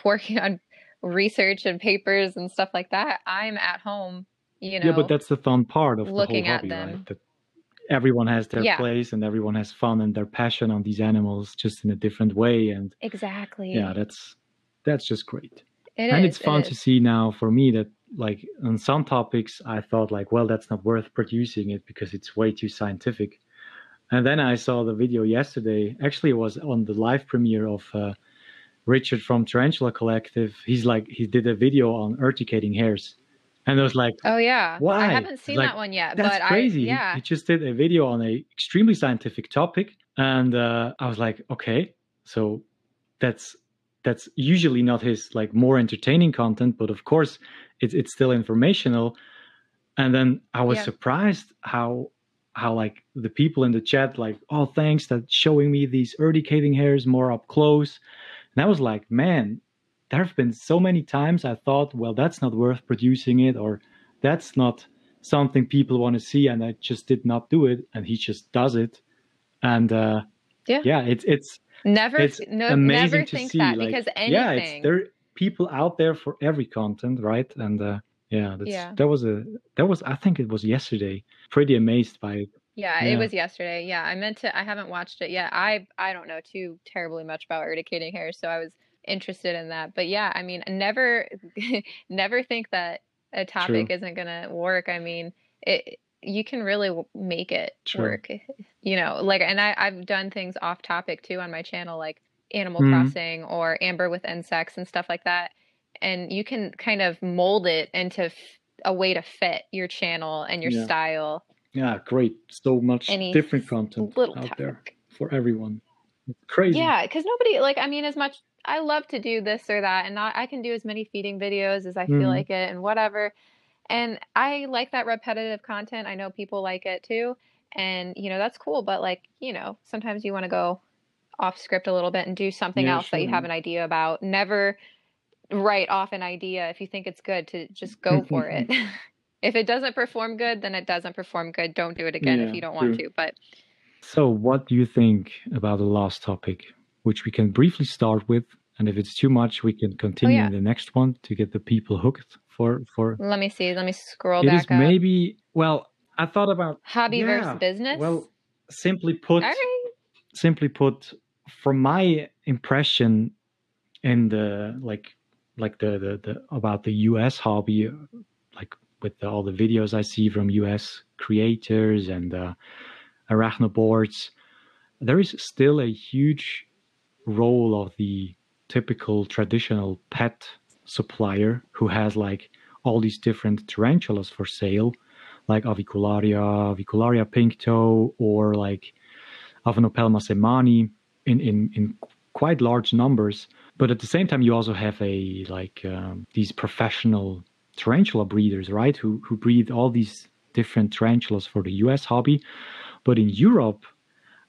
working on research and papers and stuff like that. I'm at home, you know. yeah, but that's the fun part of looking the whole at hobby, them. right? That everyone has their Yeah. place and everyone has fun and their passion on these animals just in a different way. And exactly. yeah, that's that's just great. It and is, it's it fun is. to see now for me that like on some topics i thought like well that's not worth producing it because it's way too scientific and then i saw the video yesterday actually it was on the live premiere of uh, richard from tarantula collective he's like he did a video on urticating hairs and i was like Oh yeah. Why? I haven't seen Like, that one yet, that's but crazy I He- yeah. he, just did a video on a extremely scientific topic and uh, i was like okay so that's that's usually not his like more entertaining content but of course it's it's still informational and then i was Yeah. surprised how how like the people in the chat like oh thanks that showing me these urticating hairs more up close and i was like man there have been so many times i thought well that's not worth producing it or that's not something people want to see and i just did not do it and he just does it and uh Yeah. yeah it's it's Never it's no amazing never to think see that like because yeah it's there are people out there for every content right and uh yeah that's Yeah. that was a that was i think it was yesterday pretty amazed by it Yeah, Yeah. it was yesterday. Yeah, I meant to. I haven't watched it yet. I I don't know too terribly much about urticating hair, so I was interested in that. But yeah, I mean, never, [LAUGHS] never think that a topic isn't gonna work. I mean, it. You can really w- make it True. work. [LAUGHS] You know, like, and I I've done things off topic too on my channel, like Animal Mhm. Crossing or Amber with insects and stuff like that. And you can kind of mold it into f- a way to fit your channel and your Yeah. style yeah great so much any different content out there for everyone it's crazy Yeah, because nobody like I mean, as much I love to do this or that, and not I can do as many feeding videos as I feel Mhm. like it and whatever. And I like that repetitive content. I know people like it too, and you know that's cool. But like you know, sometimes you want to go off script a little bit and do something Yeah, else that you have an idea about. Never write off an idea if you think it's good to just go [LAUGHS] for it. [LAUGHS] if it doesn't perform good, then it doesn't perform good. Don't do it again if you don't want true. to. But so what do you think about the last topic which we can briefly start with and if it's too much we can continue Oh, yeah. in the next one to get the people hooked for for let me see. Let me scroll it back is up. maybe well i thought about Hobby yeah, versus business. well simply put all right. simply put from my impression in the like like the the, the about the us hobby like with all the videos i see from us creators and uh, arachnoboards there is still a huge role of the typical traditional pet supplier who has like all these different tarantulas for sale like avicularia avicularia pinktoe or like Aphonopelma seemanni in, in, in quite large numbers. But at the same time, you also have a like um, these professional tarantula breeders, right? Who who breed all these different tarantulas for the U.S. hobby. But in Europe,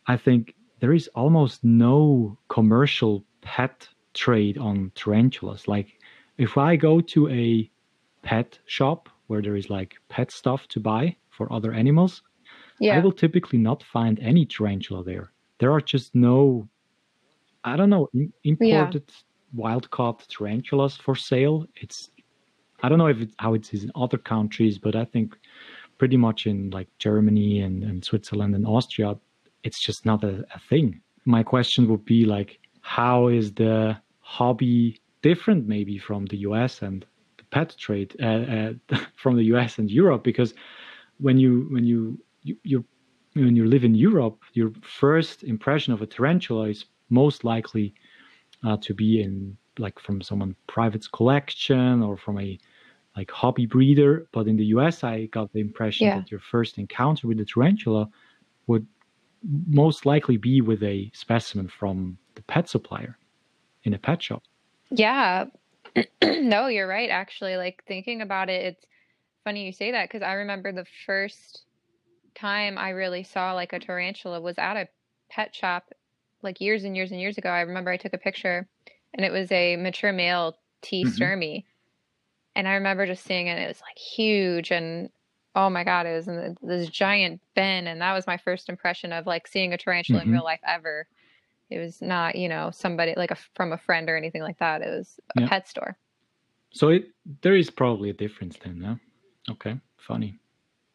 I think there is almost no commercial pet trade on tarantulas. Like if I go to a pet shop where there is like pet stuff to buy for other animals, Yeah. I will typically not find any tarantula there. There are just no, I don't know, im- imported wild caught tarantulas for sale. It's, I don't know if it's how it is in other countries, but I think pretty much in like Germany and, and Switzerland and Austria, it's just not a, a thing. My question would be like, how is the hobby different maybe from the US and the pet trade uh, uh, [LAUGHS] from the US and Europe? Because when you when you, you you when you live in Europe, your first impression of a tarantula is most likely uh, to be in like from someone private's collection or from a like hobby breeder. But in the US, I got the impression Yeah. that your first encounter with the tarantula would most likely be with a specimen from the pet supplier in a pet shop. Yeah. [CLEARS THROAT] No, you're right, actually. Like thinking about it, it's funny you say that because I remember the first time I really saw like a tarantula was at a pet shop like years and years and years ago. I remember I took a picture and it was a mature male T mm-hmm. stirmi. And I remember just seeing it. It was like huge and oh my God, it was in this giant bin. And that was my first impression of like seeing a tarantula in Mhm. real life ever. It was not, you know, somebody like a from a friend or anything like that. It was a Yeah. pet store. So it there is probably a difference then, no? Okay, funny.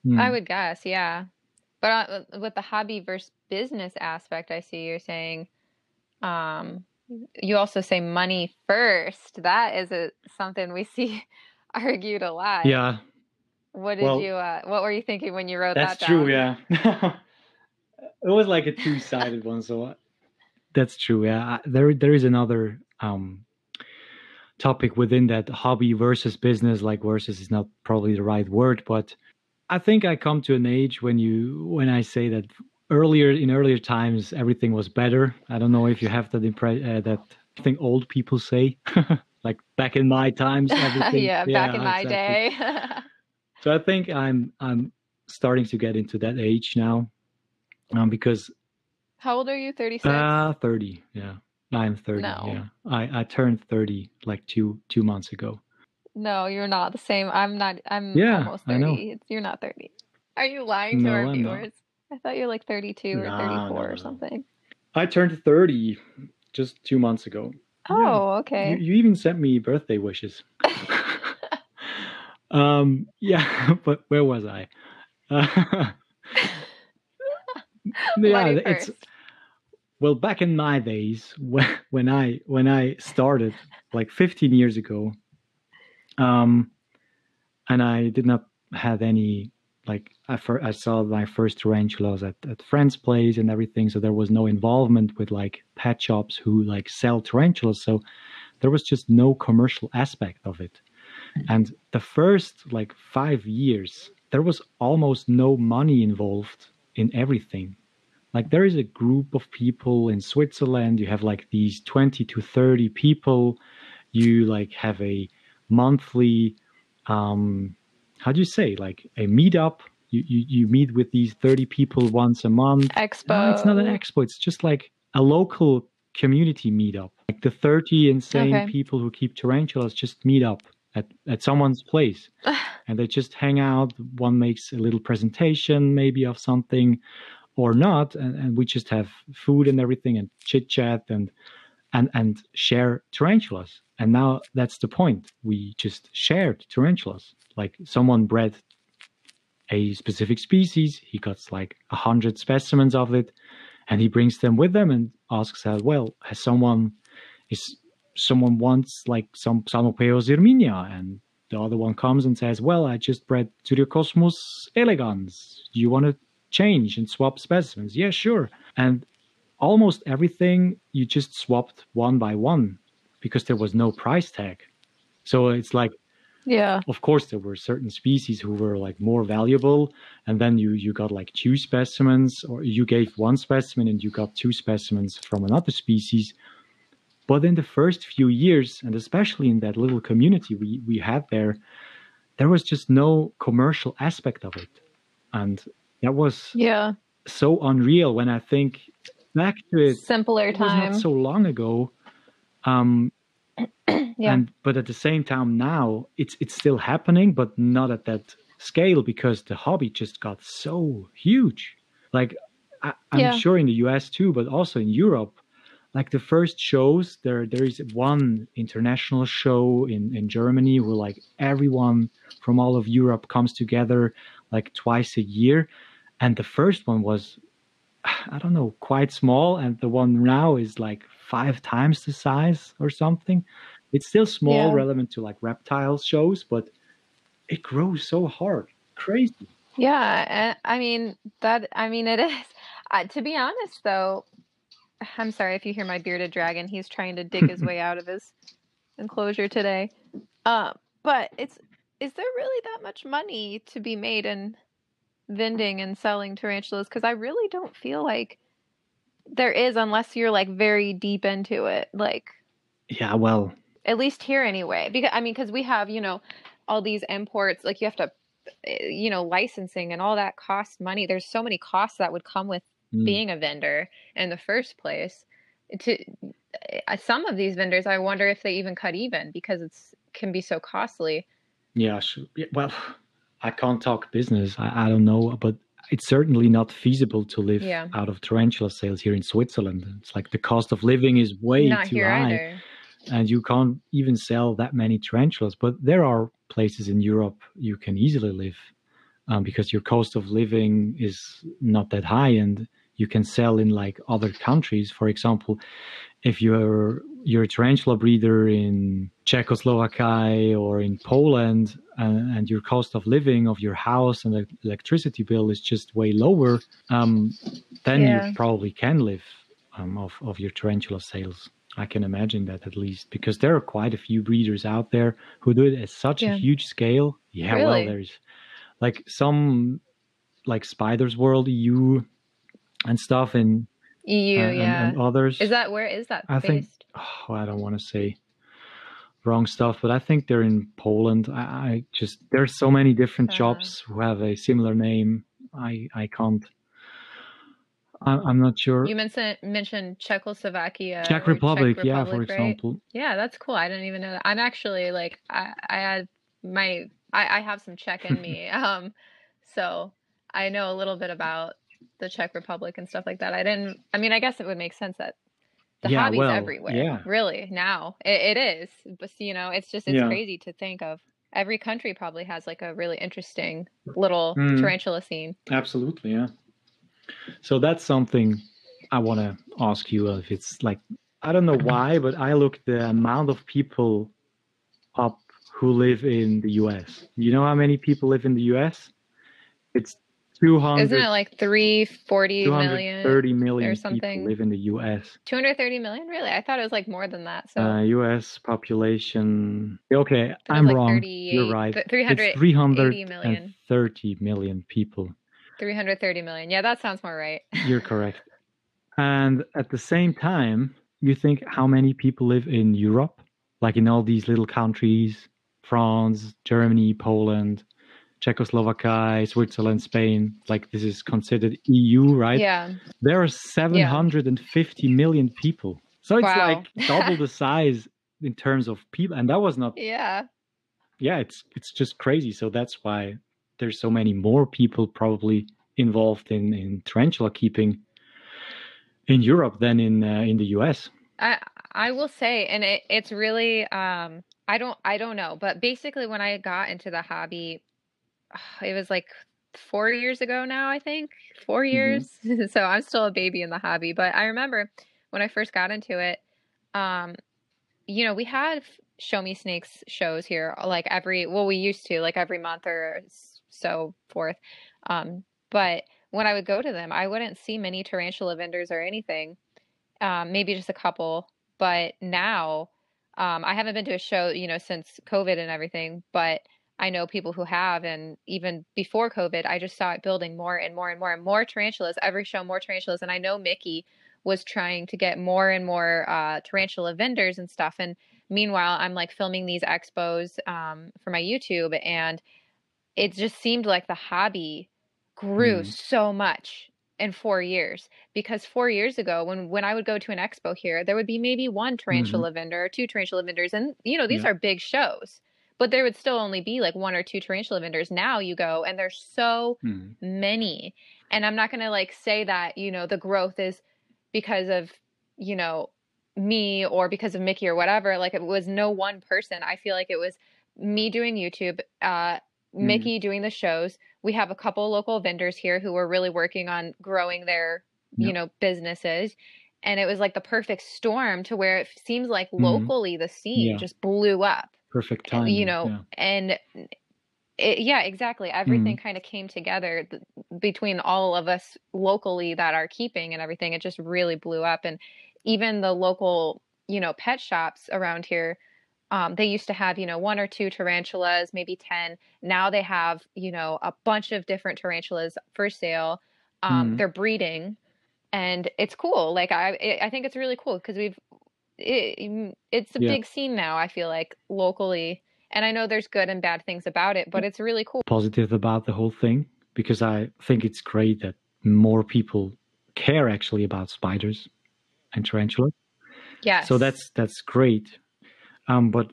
Hmm. I would guess, yeah. But uh, with the hobby versus business aspect, I see you're saying, um, you also say money first. That is a, something we [LAUGHS] see argued a lot. Yeah, What did Well, you, uh, what were you thinking when you wrote That's that That's true, yeah. [LAUGHS] it was like a two-sided one, so that's true. Yeah, there there is another um, topic within that hobby versus business. Like versus is not probably the right word, but I think I come to an age when you when I say that earlier in earlier times everything was better. I don't know if you have that impression uh, that thing old people say, [LAUGHS] like back in my times. [LAUGHS] Everything, yeah, back in my exactly. day. [LAUGHS] So I think I'm I'm starting to get into that age now, um, because How old are you? 36? uh, thirty, yeah, I'm thirty. No. Yeah, I I turned thirty like two two months ago. no, you're not the same. I'm not, I'm Yeah, almost I know. 30. It's, you're not 30. Are you lying to No, our I'm not. viewers? I thought you're like 32 or No, 34 no, or something. I turned thirty just two months ago. Yeah. Oh, okay. You, you even sent me birthday wishes. [LAUGHS] um, yeah, [LAUGHS] but where was I? Uh, [LAUGHS] yeah, it's well back in my days when when I when I started like 15 years ago, um, and I did not have any like I, fir- I saw my first tarantulas at, at friends' place and everything, so there was no involvement with like pet shops who like sell tarantulas, so there was just no commercial aspect of it. And the first like five years, there was almost no money involved in everything. Like there is a group of people in Switzerland, you have like these 20 to 30 people, you like have a monthly um how do you say like a meetup you, you you meet with these 30 people once a month Expo. no, it's not an expo. It's just like a local community meetup. Like the 30 insane Okay. people who keep tarantulas just meet up at, at someone's place [SIGHS] and they just hang out. One makes a little presentation, maybe of something or not. And, and we just have food and everything and chit chat and, and, and share tarantulas. And now that's the point. We just shared tarantulas. Like someone bred a specific species. He got like a hundred specimens of it, and he brings them with them and asks, "Well, has someone is someone wants like some Psalmopoeus irminia?" And the other one comes and says, "Well, I just bred Cyriocosmus elegans. Do you want to change and swap specimens?" Yeah, sure. And almost everything you just swapped one by one because there was no price tag. So it's like Yeah. of course there were certain species who were like more valuable and then you you got like two specimens or you gave one specimen and you got two specimens from another species But in the first few years, and especially in that little community we, we had there, there was just no commercial aspect of it. And that was yeah so unreal when I think back to it. Simpler it time. was not so long ago. Um, [CLEARS THROAT] yeah. and but at the same time now it's it's still happening, but not at that scale because the hobby just got so huge. Like I, I'm Yeah. sure in the US too, but also in Europe. Like the first shows, there there is one international show in in Germany where like everyone from all of Europe comes together like twice a year, and the first one was [SIGHS] I don't know quite small, and the one now is like five times the size or something. It's still small, Yeah. relevant to like reptile shows, but it grows so hard, crazy. Yeah, uh, I mean that. I mean it is. Uh, to be honest, though, I'm sorry if you hear my bearded dragon. He's trying to dig his [LAUGHS] way out of his enclosure today. Um, but it's is there really that much money to be made in vending and selling tarantulas? Because I really don't feel like there is, unless you're like very deep into it. Like Yeah, well, at least here anyway because i mean because we have you know all these imports like you have to eh, you know licensing and all that costs money there's so many costs that would come with mm, being a vendor in the first place to uh, some of these vendors i wonder if they even cut even because it's can be so costly yeah, well, I can't talk business. I, I don't know, but it's certainly not feasible to live Yeah. out of tarantula sales here in Switzerland. It's like the cost of living is way not too high. either and you can't even sell that many tarantulas. But there are places in Europe you can easily live um, because your cost of living is not that high, and you can sell in like other countries. For example, if you're you're a tarantula breeder in Czechoslovakia or in Poland, and, and your cost of living of your house and the electricity bill is just way lower, um, then Yeah. you probably can live um, of of your tarantula sales. I can imagine that at least because there are quite a few breeders out there who do it at such Yeah. a huge scale. Yeah, Really? well, there's like some like Spiders World EU and stuff, and eu and, and- yeah and others. is that where is that I think- based [SIGHS] oh, I don't want to say wrong stuff, but I think they're in Poland. I, I just there's so many different Uh. shops who have a similar name. I I can't. I, I'm not sure. you mentioned mentioned czechoslovakia Czech or Republic, yeah, for right? example. Yeah, that's cool. I didn't even know that. I'm actually like I I had my I, I have some Czech in me. [LAUGHS] um so I know a little bit about the Czech Republic and stuff like that. I didn't I mean I guess it would make sense that the Yeah, hobby's well, everywhere. yeah. Really now. It, it is. But you know, it's just it's Yeah. crazy to think of. Every country probably has like a really interesting little Mm. tarantula scene. Absolutely, yeah. So that's something I want to ask you if it's like I don't know why, but I look the amount of people up who live in the US. You know how many people live in the US? It's 200 Isn't it like 340 million or something? live in the US. 230 million? Really? I thought it was like more than that. So Uh, US population. Okay, I'm like wrong. You're right. th- It's 380 million. 330 million people. 330 million. Yeah, that sounds more right. [LAUGHS] You're correct. And at the same time, you think how many people live in Europe? Like in all these little countries France, Germany, Poland, Czechoslovakia, Switzerland, Spain. Like this is considered EU, right? Yeah. There are 750 million people. So it's Wow. like double the [LAUGHS] size in terms of people. And that was not Yeah. yeah, it's it's just crazy. So that's why there's so many more people probably involved in in tarantula keeping in Europe than in uh, in the US. I I will say, and it, it's really um I don't I don't know, but basically when I got into the hobby, [SIGHS] it was like four years ago now, I think. Four years. [LAUGHS] So I'm still a baby in the hobby. But I remember when I first got into it, um, you know, we had Show Me Snakes shows here like every well, we used to, like every month or so forth. Um, but when I would go to them, I wouldn't see many tarantula vendors or anything. Um, maybe just a couple. But now, um, I haven't been to a show, you know, since COVID and everything, but I know people who have, and even before COVID, I just saw it building more and more and more and more tarantulas. Every show, more tarantulas. And I know Mickey was trying to get more and more uh, tarantula vendors and stuff. And meanwhile, I'm like filming these expos um, for my YouTube, and it just seemed like the hobby grew Mm. so much in four years because four years ago when when i would go to an expo here there would be maybe one tarantula vendor or two tarantula vendors and you know these Yeah. are big shows but there would still only be like one or two tarantula vendors now you go and there's so Mm. many and i'm not going to like say that you know the growth is because of you know me or because of mickey or whatever like it was no one person i feel like it was me doing youtube uh Mm. mickey doing the shows we have a couple local vendors here who are really working on growing their Yeah. you know businesses and it was like the perfect storm to where it seems like Mhm. locally the scene Yeah. just blew up Perfect uh, time. you know and it, yeah exactly everything kind of came together th- between all of us locally that are keeping and everything it just really blew up and even the local you know pet shops around here um, they used to have you know one or two tarantulas maybe 10 now they have you know a bunch of different tarantulas for sale um, Mhm. they're breeding and it's cool like i i think it's really cool because we've it, it's a Yeah. big scene now i feel like locally and i know there's good and bad things about it but it's really cool positive about the whole thing because I think it's great that more people care actually about spiders and tarantulas. Yeah. So that's that's great. Um, but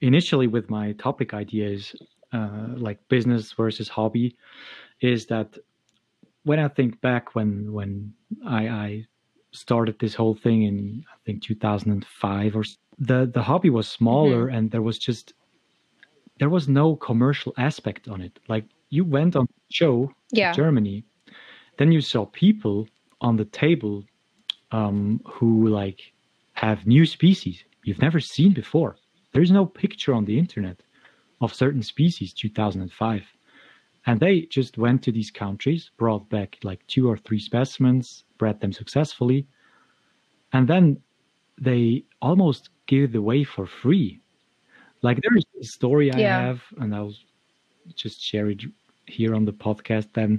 initially, with my topic ideas, uh, like business versus hobby, is that when I think back when when I, I started this whole thing in I think 2005 or the the hobby was smaller and there was just there was no commercial aspect on it. Like you went on show yeah Germany, then you saw people on the table um, who like have new species you've never seen before. There's no picture on the internet of certain species 2005. And they just went to these countries, brought back like two or three specimens, bred them successfully, and then they almost give it away for free. Like there's a story I Yeah. have, and I'll just share it here on the podcast. Then,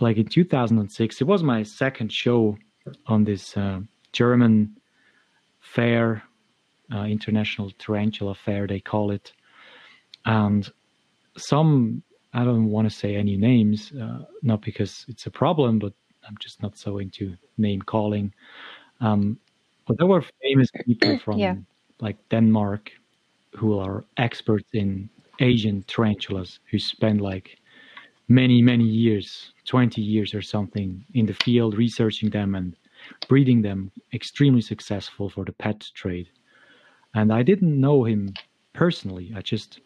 like in 2006, it was my second show on this uh, German fair, uh, international tarantula fair, they call it. And some, I don't want to say any names, uh, not because it's a problem, but I'm just not so into name calling. Um, but there were famous people [COUGHS] from Yeah. like Denmark who are experts in Asian tarantulas who spend like many, many years, 20 years or something in the field researching them and breeding them extremely successful for the pet trade. And I didn't know him personally. I just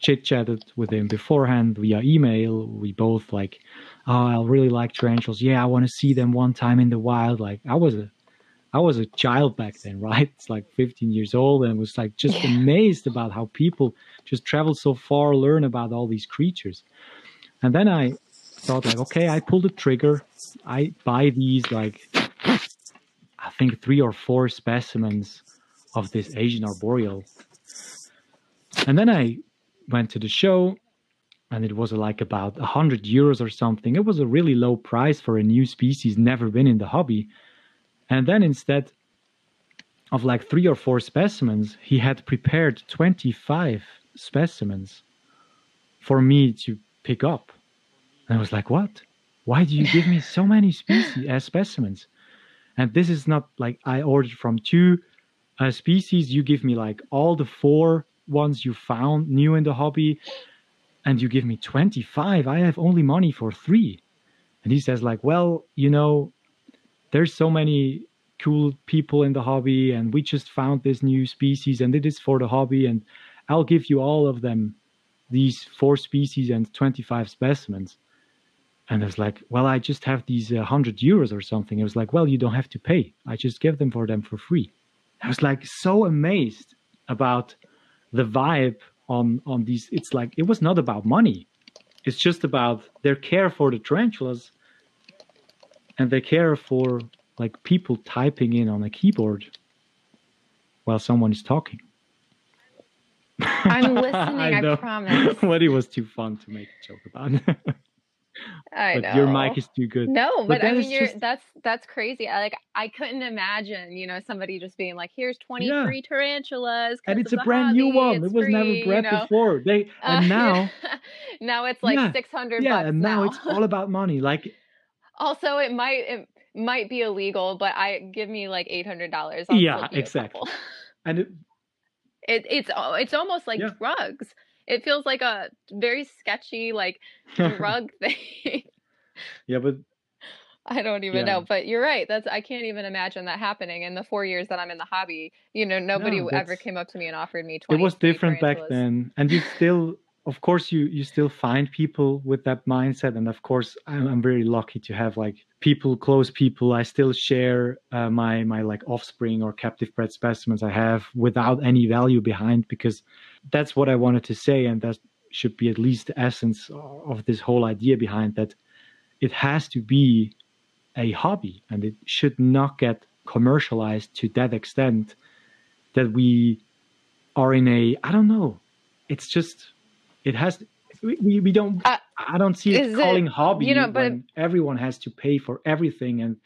chit chatted with him beforehand via email. We both like, oh, I really like tarantulas. Yeah, I want to see them one time in the wild. Like I was a, I was a child back then, [LAUGHS] right? It's like 15 years old, and was like just Yeah. amazed about how people just travel so far, learn about all these creatures. And then I thought like, okay, I pull the trigger. I buy these like, I think three or four specimens of this Asian arboreal. And then I went to the show and it was like about a hundred euros or something. It was a really low price for a new species, never been in the hobby. And then instead of like three or four specimens, he had prepared 25 specimens for me to pick up. And I was like, what? Why do you give me so many species as specimens? And this is not like I ordered from two uh, species. You give me like all the four ones you found new in the hobby, and you give me 25. I have only money for three. And he says, like, well, you know, there's so many cool people in the hobby, and we just found this new species, and it is for the hobby, and I'll give you all of them, these four species and 25 specimens. And I was like, well, I just have these uh, 100 euros or something. I was like, well, you don't have to pay. I just give them for them for free. I was like so amazed about the vibe on on these. It's like it was not about money. It's just about their care for the tarantulas and their care for like people typing in on a keyboard while someone is talking. I'm [LAUGHS] listening, I know, promise. [LAUGHS] but it was too fun to make a joke about. [LAUGHS] I but your mic is too good. No, But but I mean, you're just that's that's crazy. I like I couldn't imagine, you know, somebody just being like, "Here's 23 yeah, tarantulas and it's a brand new hobby. one. It was never free," you bred know. before. They Uh, [LAUGHS] and now, now it's like yeah, 600 yeah, bucks and now now. it's all about money. Like, [LAUGHS] Also, it might it might be illegal, but I give me like $800. Yeah, give you a exactly. And it, [LAUGHS] It it's it's almost like yeah, drugs. It feels like a very sketchy like [LAUGHS] drug thing. [LAUGHS] yeah, but I don't even yeah, know, but you're right. That's I can't even imagine that happening in the four years that I'm in the hobby. You know, nobody no, ever came up to me and offered me it was different back then and you still of course you you still find people with that mindset and of course i'm, I'm very lucky to have like people close people i still share uh, my my like offspring or captive bred specimens i have without any value behind because that's what i wanted to say and that should be at least the essence of this whole idea behind that it has to be a hobby and it should not get commercialized to that extent that we are in a i don't know it's just it has we, we don't Uh, i don't see it it, calling you hobby you know, but when everyone has to pay for everything and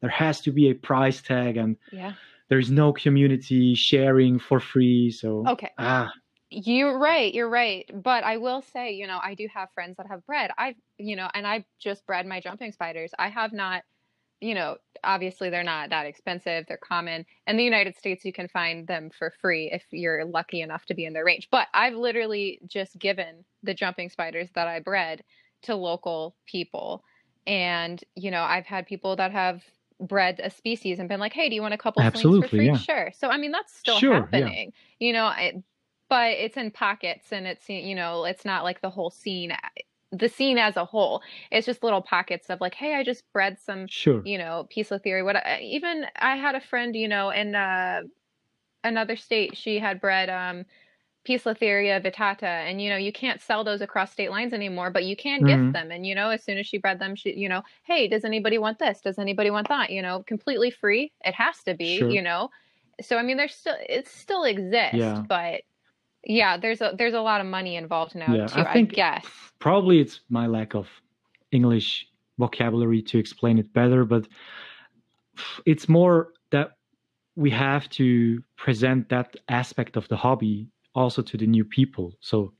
there has to be a price tag and yeah. there's no community sharing for free so Okay. ah You're right. You're right. But I will say, you know, I do have friends that have bred. I've, you know, and I've just bred my jumping spiders. I have not, you know, obviously they're not that expensive. They're common. In the United States, you can find them for free if you're lucky enough to be in their range. But I've literally just given the jumping spiders that I bred to local people. And, you know, I've had people that have bred a species and been like, hey, do you want a couple slings for absolutely free? yeah Sure. So, I mean, that's still sure yeah happening, you know, I, but it's in pockets and it's, you know, it's not like the whole scene, the scene as a whole. It's just little pockets of like, hey, I just bred some, sure you know, Poecilotheria. What I, even I had a friend, you know, in uh, another state, she had bred um, Poecilotheria vittata, and you know, you can't sell those across state lines anymore, but you can gift hmm them. And you know, as soon as she bred them, she, you know, hey, does anybody want this? Does anybody want that? You know, completely free. It has to be, sure you know. So I mean, there's still it still exists, yeah but yeah, there's a there's a lot of money involved now yeah too, i I think guess. probably it's my lack of english vocabulary to explain it better but it's more that we have to present that aspect of the hobby also to the new people so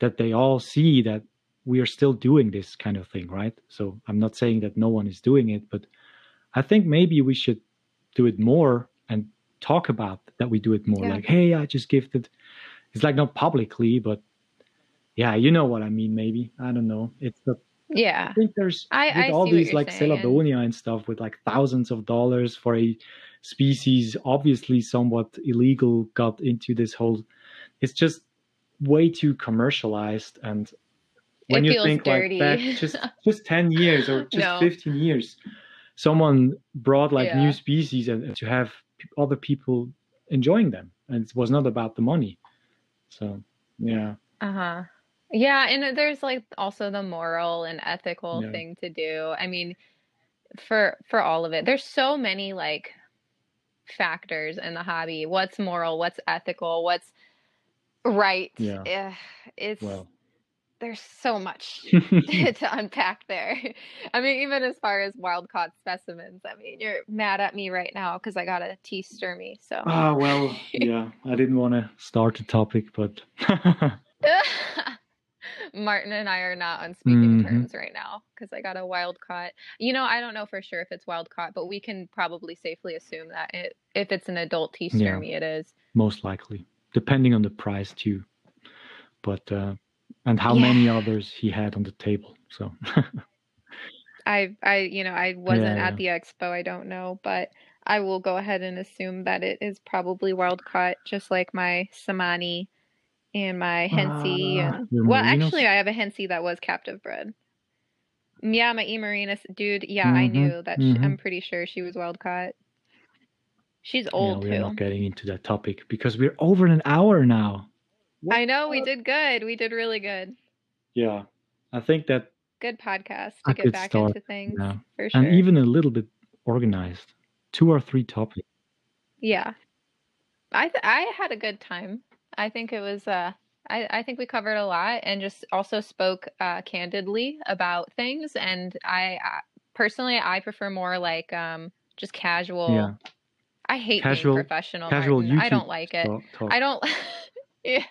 that they all see that we are still doing this kind of thing right so i'm not saying that no one is doing it but i think maybe we should do it more and talk about that we do it more Yeah. like hey i just gifted it's like not publicly but yeah you know what i mean maybe i don't know it's the Yeah. I think there's I with I all these like saying. Celadonia and stuff with like thousands of dollars for a species obviously somewhat illegal got into this whole it's just way too commercialized and when It you feels think like back dirty. [LAUGHS] just just 10 years or just No. 15 years someone brought like new species and and to have other people enjoying them and it was not about the money so yeah Uh-huh. Yeah, and there's like also the moral and ethical yeah thing to do. I mean, for for all of it. There's so many like factors in the hobby. What's moral, what's ethical, what's right. yeah It's well there's so much [LAUGHS] [LAUGHS] to unpack there. [LAUGHS] I mean, even as far as wild caught specimens, I mean, you're mad at me right now because I got a T stirmi, so Ah, well, yeah, I didn't want to start the topic, but Martin and I are not on speaking hmm terms right now because I got a wild caught. You know, I don't know for sure if it's wild caught, but we can probably safely assume that it, if it's an adult T yeah, it is. most likely, depending on the price too. But uh, and how Yeah. many others he had on the table. So [LAUGHS] I, I, you know, I wasn't yeah, at the expo. I don't know, but I will go ahead and assume that it is probably wild caught, just like my seemanni and my hentzi. Uh, And well, actually, I have a hentzi that was captive bred. Yeah, my E murinus, dude. Yeah, I hmm knew that. She, hmm I'm pretty sure she was wild caught. She's Yeah, old we are too. not getting into that topic because we're over an hour now. What? I know we did good. We did really good. Yeah, I think that Good podcast a to get back start. into things Yeah, for sure. and even a little bit organized. Two or three topics. Yeah. I th- I had a good time. I think it was uh I, I think we covered a lot and just also spoke uh, candidly about things. And I personally, I prefer more like um, just casual. Yeah. I hate Casual- being professional. Casual YouTube I don't like it. talk- talk. I don't. [LAUGHS] yeah,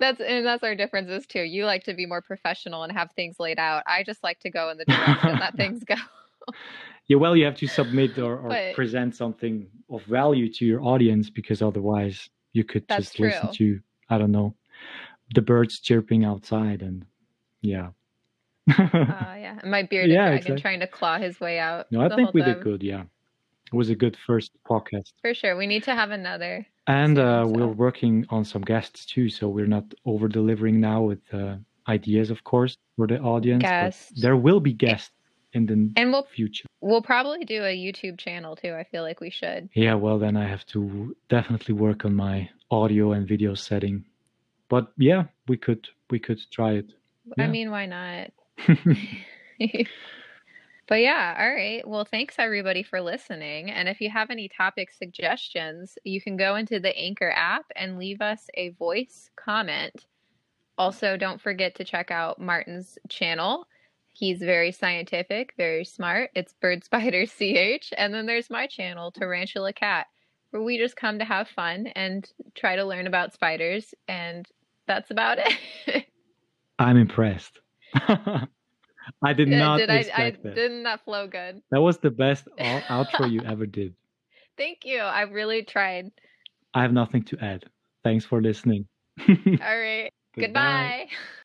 that's and that's our differences too. You like to be more professional and have things laid out. I just like to go in the direction that [LAUGHS] things go. Yeah, well, you have to submit or, or But- present something of value to your audience because otherwise you could just listen to, I don't know, the birds chirping outside and yeah. Uh, [LAUGHS] yeah, my bearded Yeah, dragon exactly. trying to claw his way out. no, I think we time. did good. Yeah. It was a good first podcast. For sure, we need to have another. And uh, so. we're working on some guests too, so we're not over delivering now with uh, ideas, of course, for the audience. Guests. There will be guests in the And we'll future. we'll probably do a YouTube channel too. I feel like we should. Yeah, well, then I have to definitely work on my audio and video setting. But yeah, we could we could try it. I Yeah. mean, why not? [LAUGHS] [LAUGHS] [LAUGHS] but yeah, all right. Well, thanks everybody for listening. And if you have any topic suggestions, you can go into the Anchor app and leave us a voice comment. Also, don't forget to check out Martin's channel. He's very scientific, very smart. It's Bird Spider [LAUGHS] CH. And then there's my channel, Tarantula Cat, where we just come to have fun and try to learn about spiders. And that's about it. [LAUGHS] I'm impressed. [LAUGHS] I did Yeah, not did I, I expect that. didn't that flow good? That was the best [LAUGHS] outro you ever did. [LAUGHS] Thank you. I really tried. I have nothing to add. Thanks for listening. [LAUGHS] All right. Goodbye.